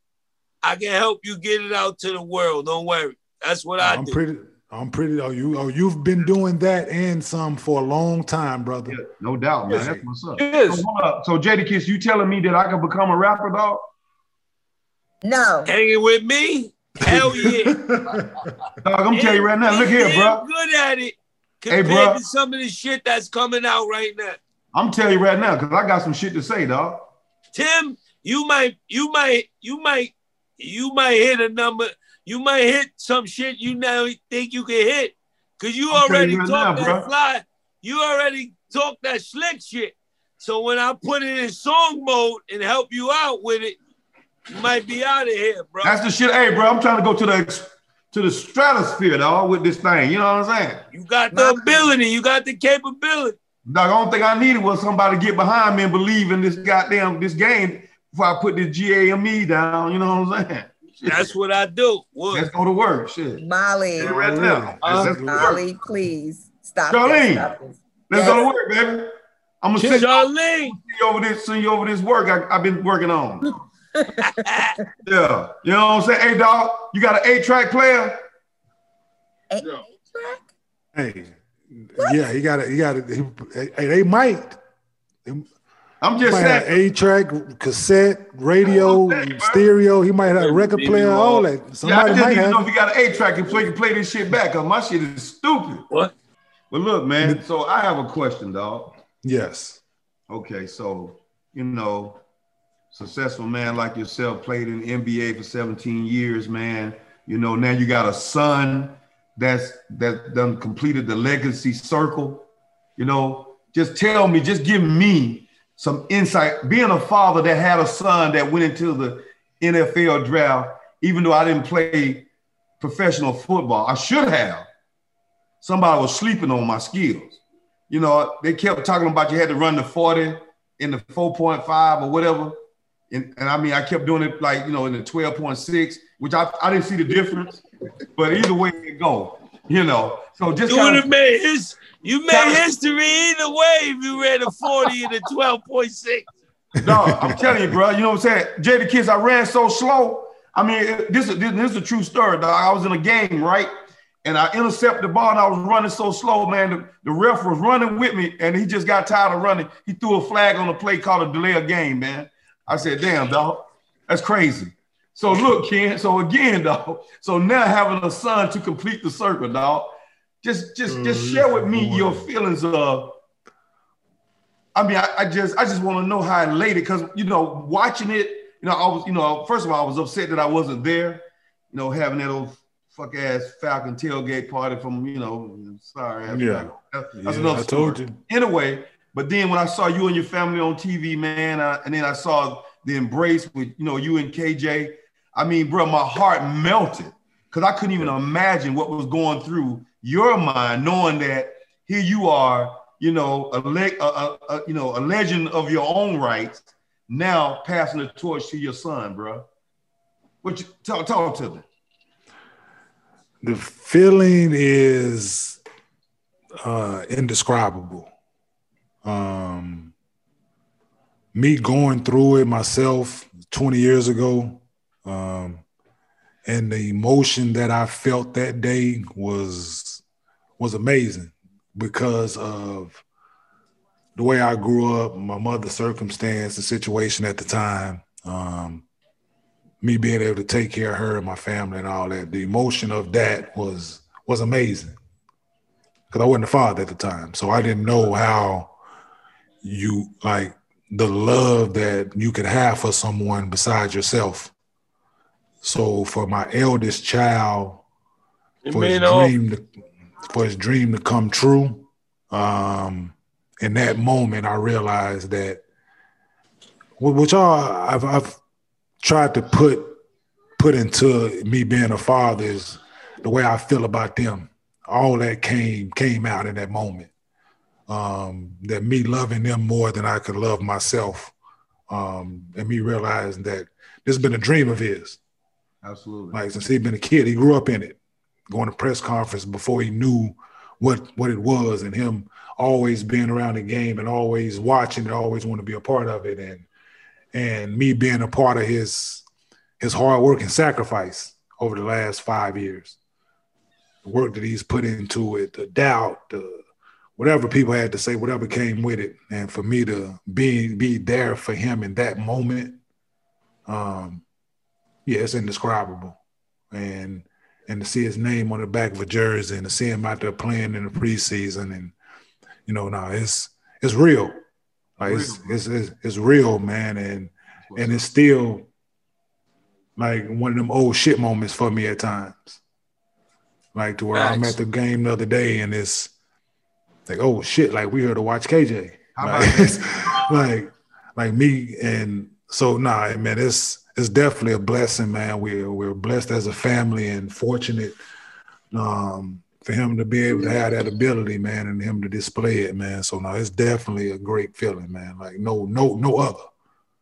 I can help you get it out to the world. Don't worry. That's what I I'm do. pretty. I'm pretty. Oh, you. Oh, you've been doing that and some for a long time, brother. Yeah, no doubt, man. Yes. That's what's up. Yes. So, up. so Jadakiss, you telling me that I can become a rapper, dog? No. Hanging with me? Hell yeah. Dog, I'm telling you right now. Look here, bro. Good at it. Hey, Compared bro. to some of the shit that's coming out right now. I'm telling you right now because I got some shit to say, dog. Tim, you might, you might, you might, you might hit a number. You might hit some shit you now think you can hit. Cause you I'm already you right talk now, that bro. fly. You already talk that slick shit. So when I put it in song mode and help you out with it, you might be out of here, bro. That's the shit. Hey, bro, I'm trying to go to the to the stratosphere, dog, with this thing. You know what I'm saying? you got the ability. You got the capability. Dog, the only thing I needed was somebody to get behind me and believe in this goddamn this game before I put this GAME down. You know what I'm saying? Shit. That's what I do. What? Let's go to work. Shit. Molly, Hey, right now. Uh, Let's, let's go work. Molly, please stop. Charlene. This, stop this. Let's Yes. go to work, baby. I'm gonna send you over this, send you over this work I, I've been working on. yeah, you know what I'm saying? Hey, dog, you got an eight-track player? Eight- Yeah. track? Hey, yeah, he got it. He got it. Hey, they might. I'm He just might saying. a track, cassette, radio, Hey, bro. stereo. He might have a record player, more. all that. Yeah, I Somebody just might need to know if you got an eight-track so you can play this shit back, cause my shit is stupid. What? But look, man. So I have a question, dog. Yes. Okay, so you know, successful man like yourself played in the NBA for 17 years, man. You know, now you got a son that's that done completed the legacy circle. You know, just tell me, just give me some insight. Being a father that had a son that went into the NFL draft, even though I didn't play professional football, I should have. Somebody was sleeping on my skills. You know, they kept talking about you had to run the 40 in the 4.5 or whatever. And, and I mean, I kept doing it like, you know, in the 12.6, which I, I didn't see the difference. But either way it go, you know. So just You would have made his. You made Kinda- history either way if you ran a 40 and a 12.6. no, I'm telling you, bro. You know what I'm saying? Jadakiss, I ran so slow. I mean, it- this is this, this is a true story, dog. I was in a game, right? And I intercepted the ball and I was running so slow, man. The, the ref was running with me and he just got tired of running. He threw a flag on the play called a delay of game, man. I said, damn, dog, that's crazy. So look, Ken, so again, dog, so now having a son to complete the circle, dog, just just just Oh, share with me your feelings of I mean, I, I just I just want to know how it laid it because you know, watching it, you know, I was, you know, first of all, I was upset that I wasn't there, you know, having that old fuck ass Falcon tailgate party from, you know, sorry. Yeah. That's, Yeah, that's another I told story. you. Anyway, but then when I saw you and your family on TV, man, uh, and then I saw the embrace with, you know, you and KJ, I mean, bro, my heart melted because I couldn't even imagine what was going through your mind, knowing that here you are, you know, a, le- a, a, a you know, a legend of your own rights, now passing the torch to your son, bro. What you talk, talk to me? The feeling is uh, indescribable. Um, me going through it myself 20 years ago, um, and the emotion that I felt that day was was amazing because of the way I grew up, my mother's circumstance, the situation at the time, um, me being able to take care of her and my family and all that. The emotion of that was was amazing because I wasn't a father at the time, so I didn't know how you like the love that you could have for someone besides yourself. So for my eldest child, for his dream to, for his dream to come true, um, in that moment, I realized that, which all I've, I've tried to put put into me being a father is the way I feel about them. All that came came out in that moment. Um, that me loving them more than I could love myself, um, and me realizing that this has been a dream of his. Absolutely. Like since he'd been a kid, he grew up in it, going to press conference before he knew what what it was, and him always being around the game and always watching and always want to be a part of it, and and me being a part of his his hard work and sacrifice over the last five years. The work that he's put into it, the doubt, the whatever people had to say, whatever came with it, and for me to be be there for him in that moment, um, yeah, it's indescribable. And and to see his name on the back of a jersey and to see him out there playing in the preseason and you know, now it's it's real. Like real, it's, it's, it's it's real, man, and and it's still like one of them old shit moments for me at times. Like to where I'm at the game the other day and it's like, oh shit, like we here to watch KJ. Like, like, like me and so nah, man, it's it's definitely a blessing, man. We're we're blessed as a family and fortunate um, for him to be able to have that ability, man, and him to display it, man. So now it's definitely a great feeling, man. Like no, no, no other.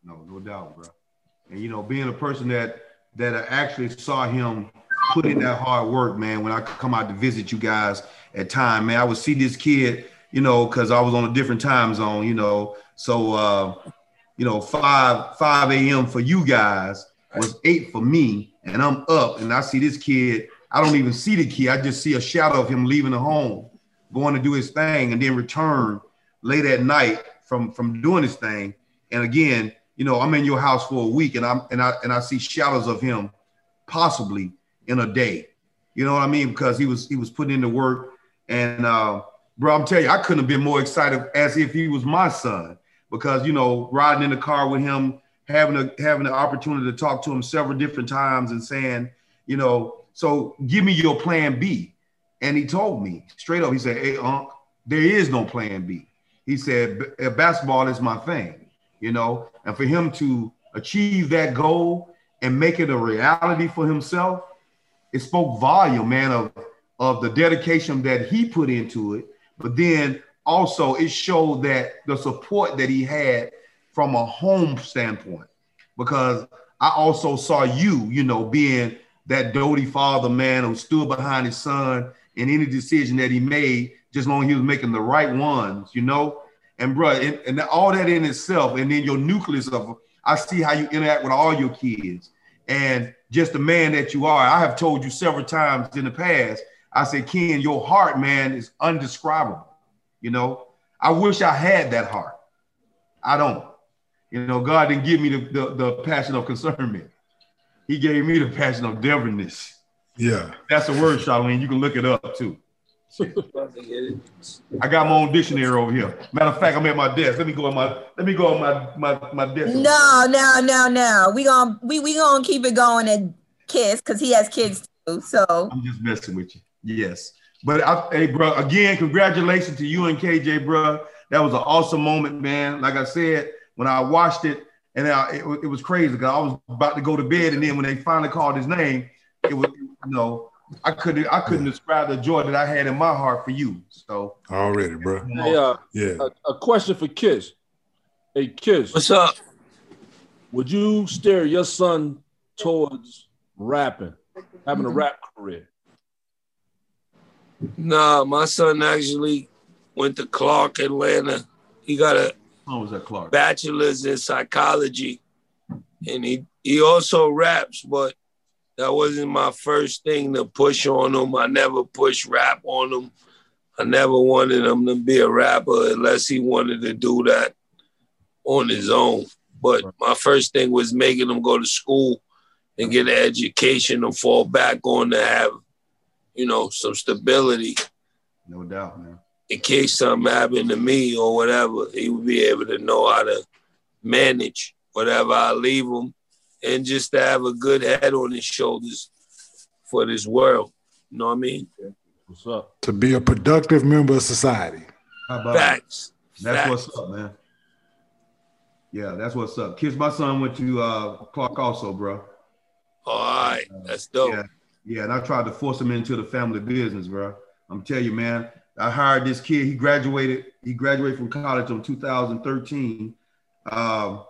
No, no doubt, bro. And you know, being a person that that actually saw him put in that hard work, man. When I come out to visit you guys at time, man, I would see this kid, you know, because I was on a different time zone, you know. So, uh, you know, five five a.m. for you guys was eight for me, and I'm up, and I see this kid I don't even see the key. I just see a shadow of him leaving the home, going to do his thing, and then return late at night from from doing his thing. And again, you know, I'm in your house for a week, and I'm and I and I see shadows of him, possibly in a day. You know what I mean? Because he was he was putting in the work, and uh, bro, I'm telling you, I couldn't have been more excited as if he was my son. Because you know, riding in the car with him, having a having the opportunity to talk to him several different times, and saying, you know, so give me your plan B. And he told me straight up, he said, Hey, Unc, there is no plan B. He said, basketball is my thing, you know, and for him to achieve that goal and make it a reality for himself, it spoke volume, man, of, of the dedication that he put into it. But then also it showed that the support that he had from a home standpoint, because I also saw you, you know, being that doty father man who stood behind his son in any decision that he made, just long he was making the right ones, you know. And bro, and, and all that in itself, and then your nucleus of I see how you interact with all your kids, and just the man that you are. I have told you several times in the past. I said, Ken, your heart, man, is undescribable. You know, I wish I had that heart. I don't. You know, God didn't give me the, the, the passion of concernment. He gave me the passion of Deverness. Yeah. That's a word, Charlene. You can look it up too. I got my own dictionary over here. Matter of fact, I'm at my desk. Let me go on my let me go on my my, my desk. No, no, no, no. We gonna we we gonna keep it going and kiss because he has kids too. So I'm just messing with you. Yes. But I, hey, bro, again, congratulations to you and KJ, bro. That was an awesome moment, man. Like I said, when I watched it, and I, it, it was crazy because I was about to go to bed, and then when they finally called his name, it was you know I couldn't I couldn't describe the joy that I had in my heart for you. So already, bro. Hey, uh, yeah. A, a, question for Kiss. Hey, Kiss. What's up? Would you steer your son towards rapping, having a rap career? Nah, my son actually went to Clark Atlanta. He got a Oh, was that Clark? Bachelor's in psychology, and he he also raps, but That wasn't my first thing to push on them. I never pushed rap on them. I never wanted him to be a rapper unless he wanted to do that on his own. But my first thing was making him go to school and get an education and fall back on to have, you know, some stability. No doubt, man. In case something happened to me or whatever, he would be able to know how to manage whatever I leave him and just to have a good head on his shoulders for this world. You know what I mean? What's up? To be a productive member of society. How about it? Facts. That's Facts. what's up, man. Yeah, that's what's up. Kiss, my son went to uh, Clark also, bro. All right, that's dope. Yeah, yeah, and I tried to force him into the family business, bro. I'm telling you, man. I hired this kid. He graduated. He graduated from college in 2013. Um,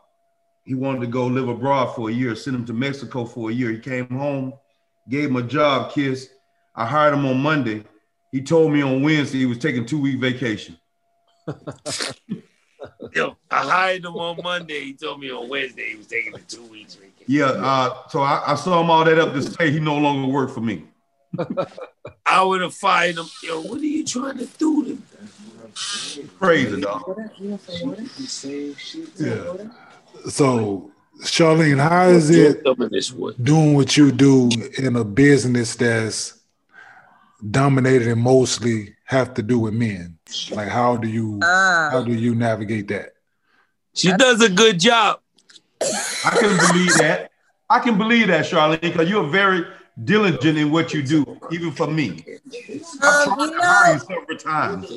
he wanted to go live abroad for a year. Sent him to Mexico for a year. He came home, gave him a job. Kiss. I hired him on Monday. He told me on Wednesday he was taking two week vacation. Yo, I hired him on Monday. He told me on Wednesday he was taking a two weeks vacation. Yeah. Uh, so I, I saw him all that up to say he no longer worked for me. I would have fired him. Yo, what are you trying to do to him? Crazy dog. Yeah. So, Charlene, how is it Some of this wood. doing what you do in a business that's dominated and mostly have to do with men? Like, how do you Ah. how do you navigate that? She does a good job. I can believe that. I can believe that, Charlene, because you're very diligent in what you do, even for me. I've tried you to hire you know, several times.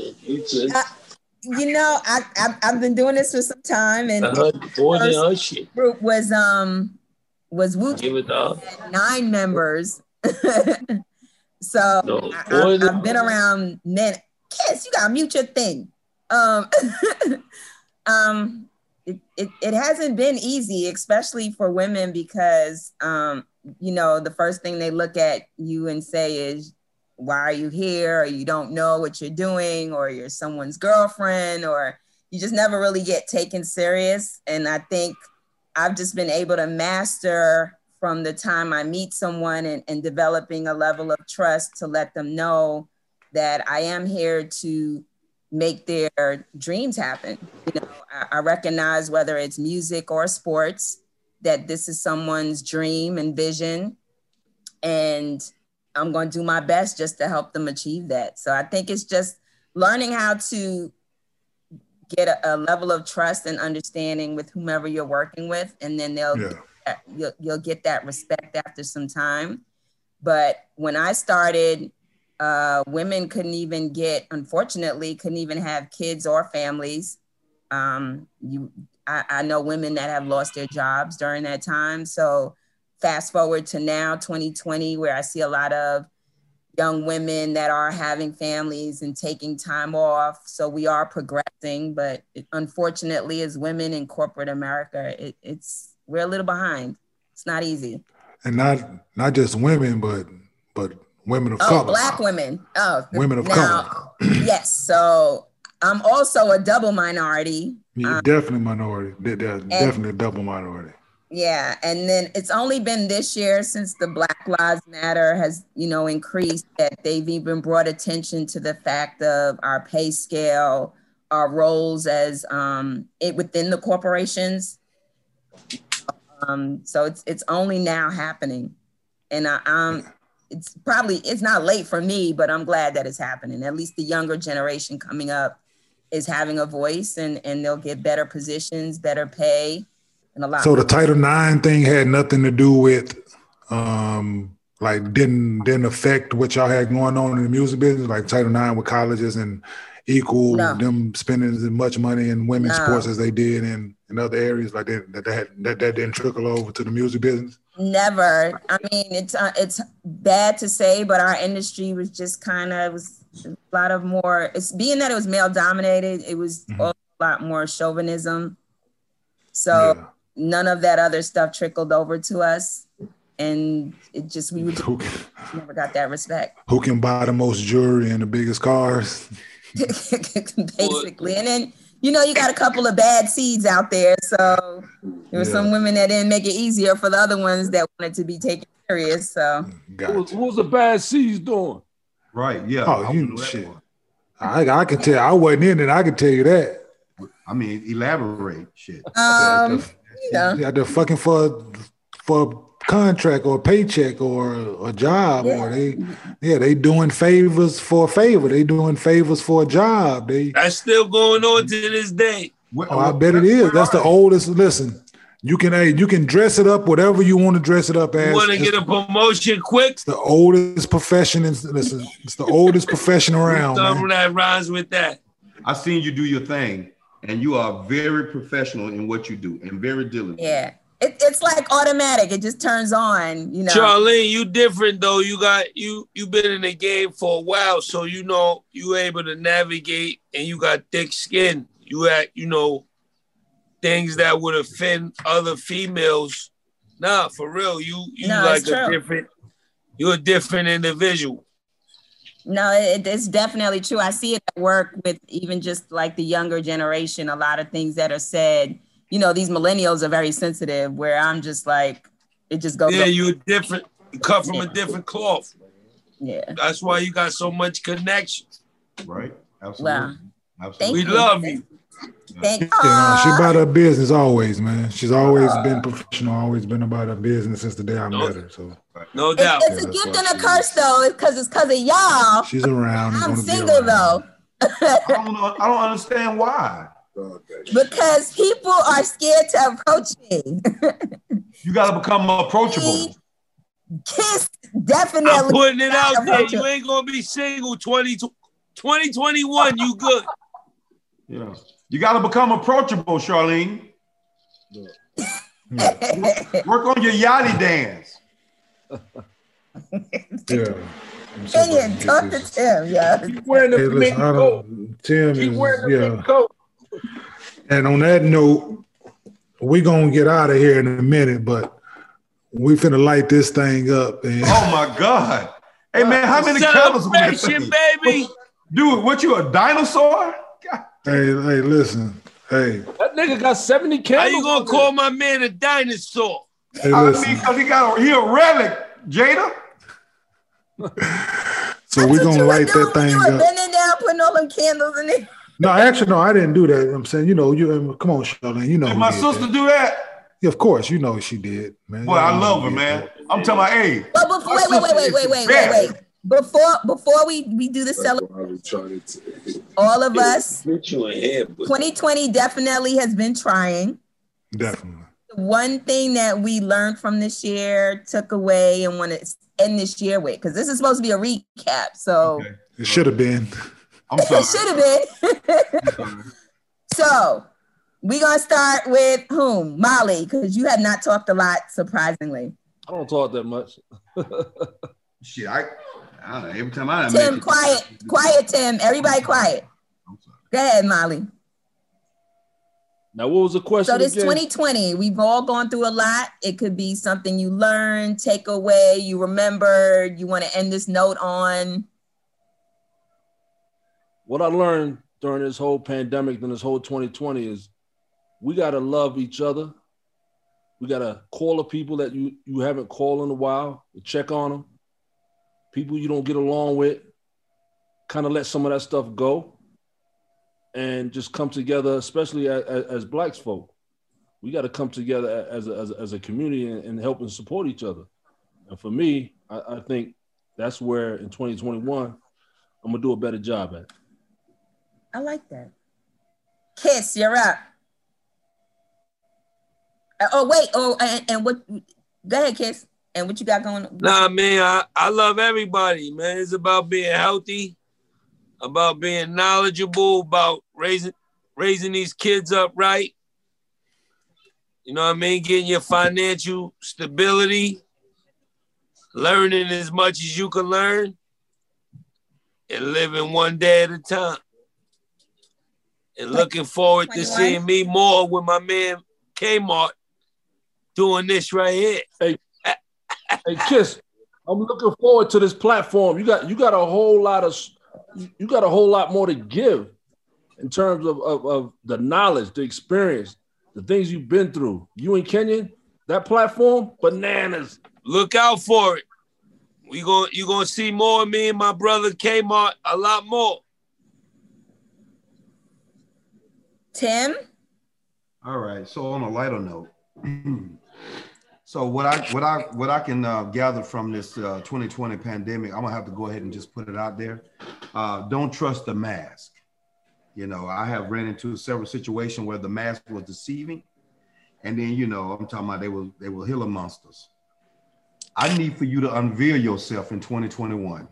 You know, I, I I've been doing this for some time, and Her, more than her shit. group was um was Wu Give it to her. nine members. so No, I, I've been around men. Kiss, you gotta mute your thing. Um, um, it, it, it hasn't been easy, especially for women, because um, you know, the first thing they look at you and say is, why are you here? Or you don't know what you're doing, or you're someone's girlfriend, or you just never really get taken serious. And I think I've just been able to master from the time I meet someone and, and developing a level of trust to let them know that I am here to make their dreams happen. You know, I, I recognize whether it's music or sports that this is someone's dream and vision. And I'm going to do my best just to help them achieve that. So I think it's just learning how to get a, a level of trust and understanding with whomever you're working with, and then they'll Yeah. that- you'll, you'll get that respect after some time. But when I started, uh, women couldn't even get, unfortunately, couldn't even have kids or families. Um, you, I, I know women that have lost their jobs during that time. So fast forward to now, 2020, where I see a lot of young women that are having families and taking time off. So we are progressing, but it, unfortunately, as women in corporate America, it, it's we're a little behind. It's not easy. And not not just women, but but women of Oh, color. black women. Oh, Women of now, yes. So I'm also a double minority. You're um, definitely minority. They're, they're definitely a double minority. Yeah, and then it's only been this year since the Black Lives Matter has, you know, increased that they've even brought attention to the fact of our pay scale, our roles as um, it within the corporations. Um, so it's it's only now happening, and I, um, it's probably it's not late for me, but I'm glad that it's happening. At least the younger generation coming up is having a voice, and and they'll get better positions, better pay, and a lot. So the Title Nine thing had nothing to do with, um, like didn't didn't affect what y'all had going on in the music business, like Title Nine with colleges and equal No. them spending as much money in women's No. sports as they did in in other areas, like that that that, that that didn't trickle over to the music business. Never. I mean, it's uh, it's bad to say, but our industry was just kind of was a lot of more. It's being that it was male dominated. It was Mhm. a lot more chauvinism. So. None of that other stuff trickled over to us, and it just we would Who can, never got that respect, who can buy the most jewelry and the biggest cars? basically. And then you know you got a couple of bad seeds out there, so there were some women that didn't make it easier for the other ones that wanted to be taken serious. So what was, what was the bad seeds doing? Right. Yeah. Oh, I you shit. I, I can tell. I wasn't in it. I can tell you that. I mean, elaborate shit. um, you know, Yeah, they're fucking for for a contract or a paycheck or a job or they yeah they doing favors for a favor. They doing favors for a job. They That's still going on to this day. Oh I bet it is. That's the oldest. Listen, you can hey you can dress it up whatever you want to dress it up as. You want to get a promotion quick? the oldest profession. In, listen, it's the oldest profession around. Something Man. that rhymes with that. I seen you do your thing, and you are very professional in what you do and very diligent. yeah. It, it's like automatic. It just turns on, you know. Charlene, you different though. You got you you been in the game for a while, so you know you able to navigate and you got thick skin. You had you know things that would offend other females. Nah, for real, you you No, like a true. different. You're a different individual. No, it, it's definitely true. I see it at work with even just like the younger generation. A lot of things that are said, you know, these millennials are very sensitive. Where I'm just like, it just goes. Yeah, up- you're different. You cut from a different cloth. yeah. That's why you got so much connection. Right? Absolutely. Wow. Absolutely. We you. love you. Thank. Yeah, no, she Aw. about her business always, man. She's always been uh, professional, always been about her business since the day I No. met her. So No It's, doubt. it's a gift and a curse though, because it's because of y'all. she's around. I'm single around. though, I don't know. I don't understand why. because people are scared to approach me. You got to become approachable. Kiss definitely. I'm definitely. putting it out there. You ain't gonna be single 20, 2021. You good. Yeah. You got to become approachable, Charlene. Work on your yachty dance. Yeah. Kenyon, talk to Tim, yeah. Keep wearing the Hey, listen, I coat. don't, Tim Keep is, wearing the yeah. coat. And on that note, we're gonna get out of here in a minute, but we finna light this thing up. And Oh my God. Hey man, how many candles on that baby. Dude, what you a dinosaur? God. Hey, hey, listen, hey, That nigga got 70 candles. How you gonna on call my man a dinosaur? hey, I listen. mean, because he got a, he a relic, Jada. So we're gonna light that when thing You were up. bending down, putting all them candles in there. No, actually, no, I didn't do that. I'm saying, you know, you um, come on, Charlene, you know. Did who my did sister that. do that? Yeah, of course, you know she did, man. Boy, You I love her, man. that. I'm talking about, hey, But before, wait, wait, wait, wait, wait, wait, wait, wait. Before before we we do the celebration, all of us, Put you in here, but 2020 definitely has been trying. Definitely. One thing that we learned from this year, took away, and want to end this year with, because this is supposed to be a recap. So Okay. It should have been. I'm sorry. it should have been. so we're gonna start with whom? Molly, because you have not talked a lot, surprisingly. I don't talk that much. Shit, I, I don't know. Every time I done Tim, mention- quiet, quiet, Tim. Everybody quiet. Go ahead, Molly. Now, what was the question So this again? 2020, we've all gone through a lot. It could be something you learned, take away, you remembered, you want to end this note on. what I learned during this whole pandemic and this whole 2020 is we got to love each other. We got to call the people that you, you haven't called in a while, check on them. People you don't get along with, kind of let some of that stuff go and just come together, especially as, as blacks folk. We got to come together as a, as a, as a community and, and help and support each other. And for me, I, I think that's where in 2021, I'm to do a better job at. I like that. Kiss, you're up. Uh, oh, wait. Oh, and, and what? Go ahead, Kiss. And what you got going on? Nah, man, I, I love everybody, man. It's about being healthy, about being knowledgeable, about raising raising these kids up right. You know what I mean? Getting your financial stability, learning as much as you can learn, and living one day at a time. And looking forward to seeing me more with my man Kmart doing this right here. Hey, Kiss, I'm looking forward to this platform. You got you got a whole lot of you got a whole lot more to give in terms of, of, of the knowledge, the experience, the things you've been through. You and Kenyon, that platform, bananas. look out for it. We going you gonna see more of me and my brother Kmart a lot more. Tim? All right. So on a lighter note, so what I what I what I can uh, gather from this uh, 2020 pandemic, I'm gonna have to go ahead and just put it out there. Uh, don't trust the mask. You know, I have ran into several situations where the mask was deceiving, and then you know, I'm talking about they were they were Gila monsters. I need for you to unveil yourself in 2021.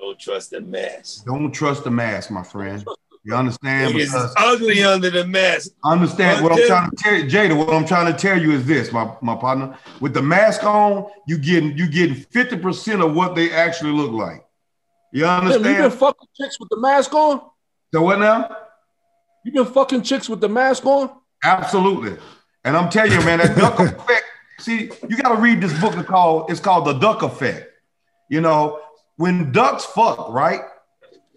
Don't trust the mask. Don't trust the mask, my friend. You understand? It's Because ugly under the mask. understand what I'm trying to tell you, Jada. What I'm trying to tell you is this, my, my partner. With the mask on, you getting you getting 50% of what they actually look like. You Tim, you been understand? fucking chicks with the mask on? So what now? You been fucking chicks with the mask on? Absolutely. And I'm telling you, man, that duck effect. See, you got to read this book called it's called The Duck Effect. You know, when ducks fuck, right?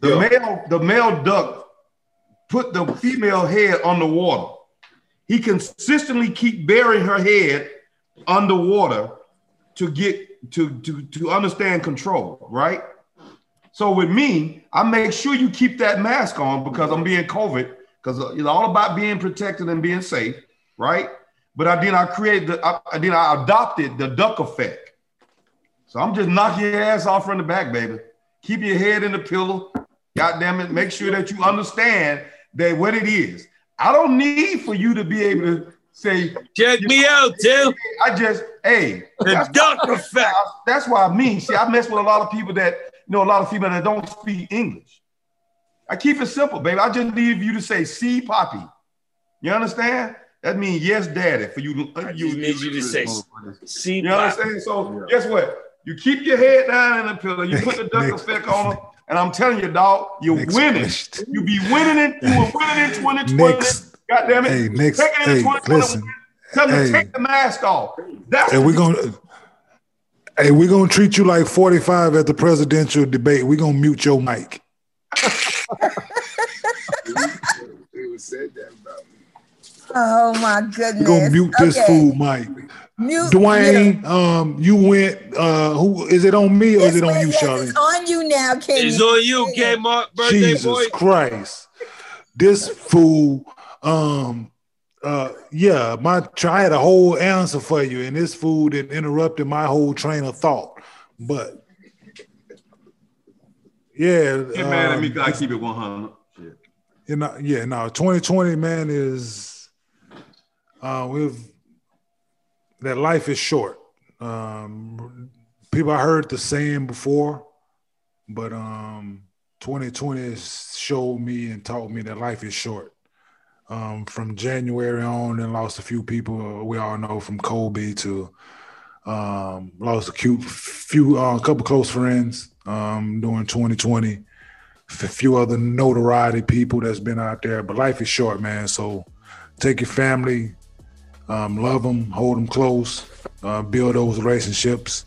The Yeah. male, the male duck put the female head underwater. He consistently keep burying her head underwater to get to to to understand control, right? So with me, I make sure you keep that mask on because I'm being COVID, because uh, it's all about being protected and being safe, right? But I then I created the I, then I adopted the duck effect. So I'm just knocking your ass off from the back, baby. Keep your head in the pillow. God damn it. Make sure that you understand that what it is. I don't need for you to be able to say, Check me out, Tim. I just, hey, The that's, duck effect. that's why I mean. See, I mess with a lot of people that you know, a lot of people that don't speak English. I keep it simple, baby. I just need you to say "see, Poppy." You understand? That means yes, daddy. For you, to, uh, I just need you to say, See, You understand? So guess what? You keep your head down in the pillow. You put the duck Next. effect on them, and I'm telling you, dog, you're Next winning. question. You be winning it. You were winning in 2020. Next. God damn it. Hey, next. Take it in Hey, listen. Tell them Hey. to take the mask off. That's And we're gonna Hey, we're gonna treat you like 45 at the presidential debate. We're gonna mute your mic. Oh my goodness. We're gonna mute this Okay. fool mic. Mute, Dwayne, um, you went uh who is it on me or is it on you, yes, Charlie? It's on you now, Kenny. It's on you, Kmart birthday Jesus boy. Christ. This fool, um, uh, yeah, my try I had a whole answer for you, and this fool that interrupted my whole train of thought. But yeah, Get mad at me, um, God, keep it 100. Shit. you know, yeah, Now, 2020, man, is uh we've that life is short. Um people I heard the saying before, but um 2020 showed me and taught me that life is short. Um from January on and lost a few people we all know from Kobe to um lost a few uh, a couple close friends um during 2020 a few other notoriety people that's been out there. But life is short, man. So take your family, um, love them, hold them close, uh, build those relationships.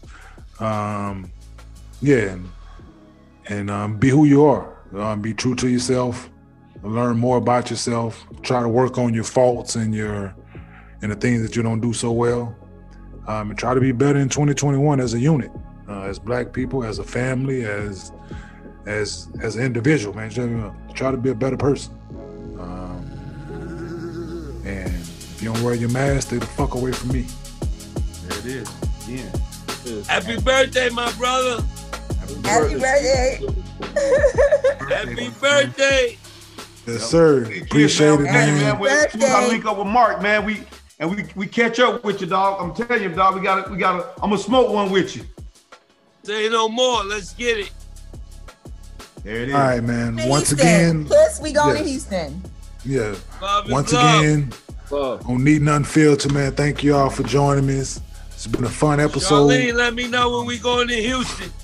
Um, yeah, and, and um, be who you are. Um, be true to yourself. Learn more about yourself. Try to work on your faults and your and the things that you don't do so well. Um, and try to be better in 2021 as a unit, uh, as Black people, as a family, as as as an individual, man. Uh, try to be a better person. Um, and if you don't wear your mask, stay the fuck away from me. There it is. Again. Happy birthday, my brother. Happy birthday. Happy birthday. Yes, sir. Appreciate it, Hey, man. man. We, we gotta Birthday. link up with Mark, man. We and we we catch up with you, dog. I'm telling you, dog. We got to we got to. I'm gonna smoke one with you. Say no more. Let's get it. There it is. All right, man. Once Houston. again, Plus, we going to yes. Houston. yeah. Love is Once love. again, Love. on Need None Filter, man. Thank you all for joining me. It's, it's been a fun episode. Charlene, let me know when we going to Houston.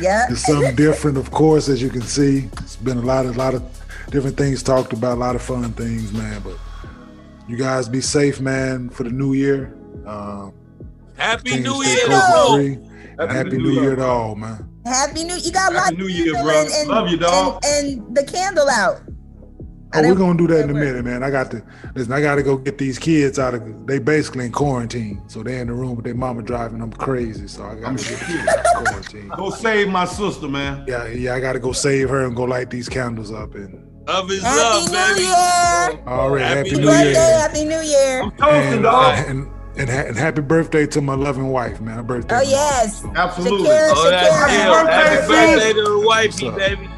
Yeah. It's something different, of course, as you can see. It's been a lot of lot of different things talked about, a lot of fun things, man. But you guys be safe, man, for the new year. Um, Happy New stay Year, COVID though. free. And happy New Year to all, man. Happy New Year. You got Happy lots New of Year, bro. and, and, Love you, dog. And, and the candle out. Oh, we're gonna do that in a minute, man. I got to listen. I got to go get these kids out of. They basically in quarantine, so they're in the room with their mama driving them crazy. So I got to get kids out of quarantine. Go save my sister, man. Yeah, yeah. I got to go save her and go light these candles up and. Love is Happy love, New baby. Year. All right, Happy happy, New New Birthday, Year. Happy New Year. I'm toasting, And, dog. and, and, and happy birthday to my loving wife, man. Her birthday. Oh yes. so- Absolutely. Shakira, Oh, that's Shakira. Happy Happy birthday, birthday to the wifey, baby.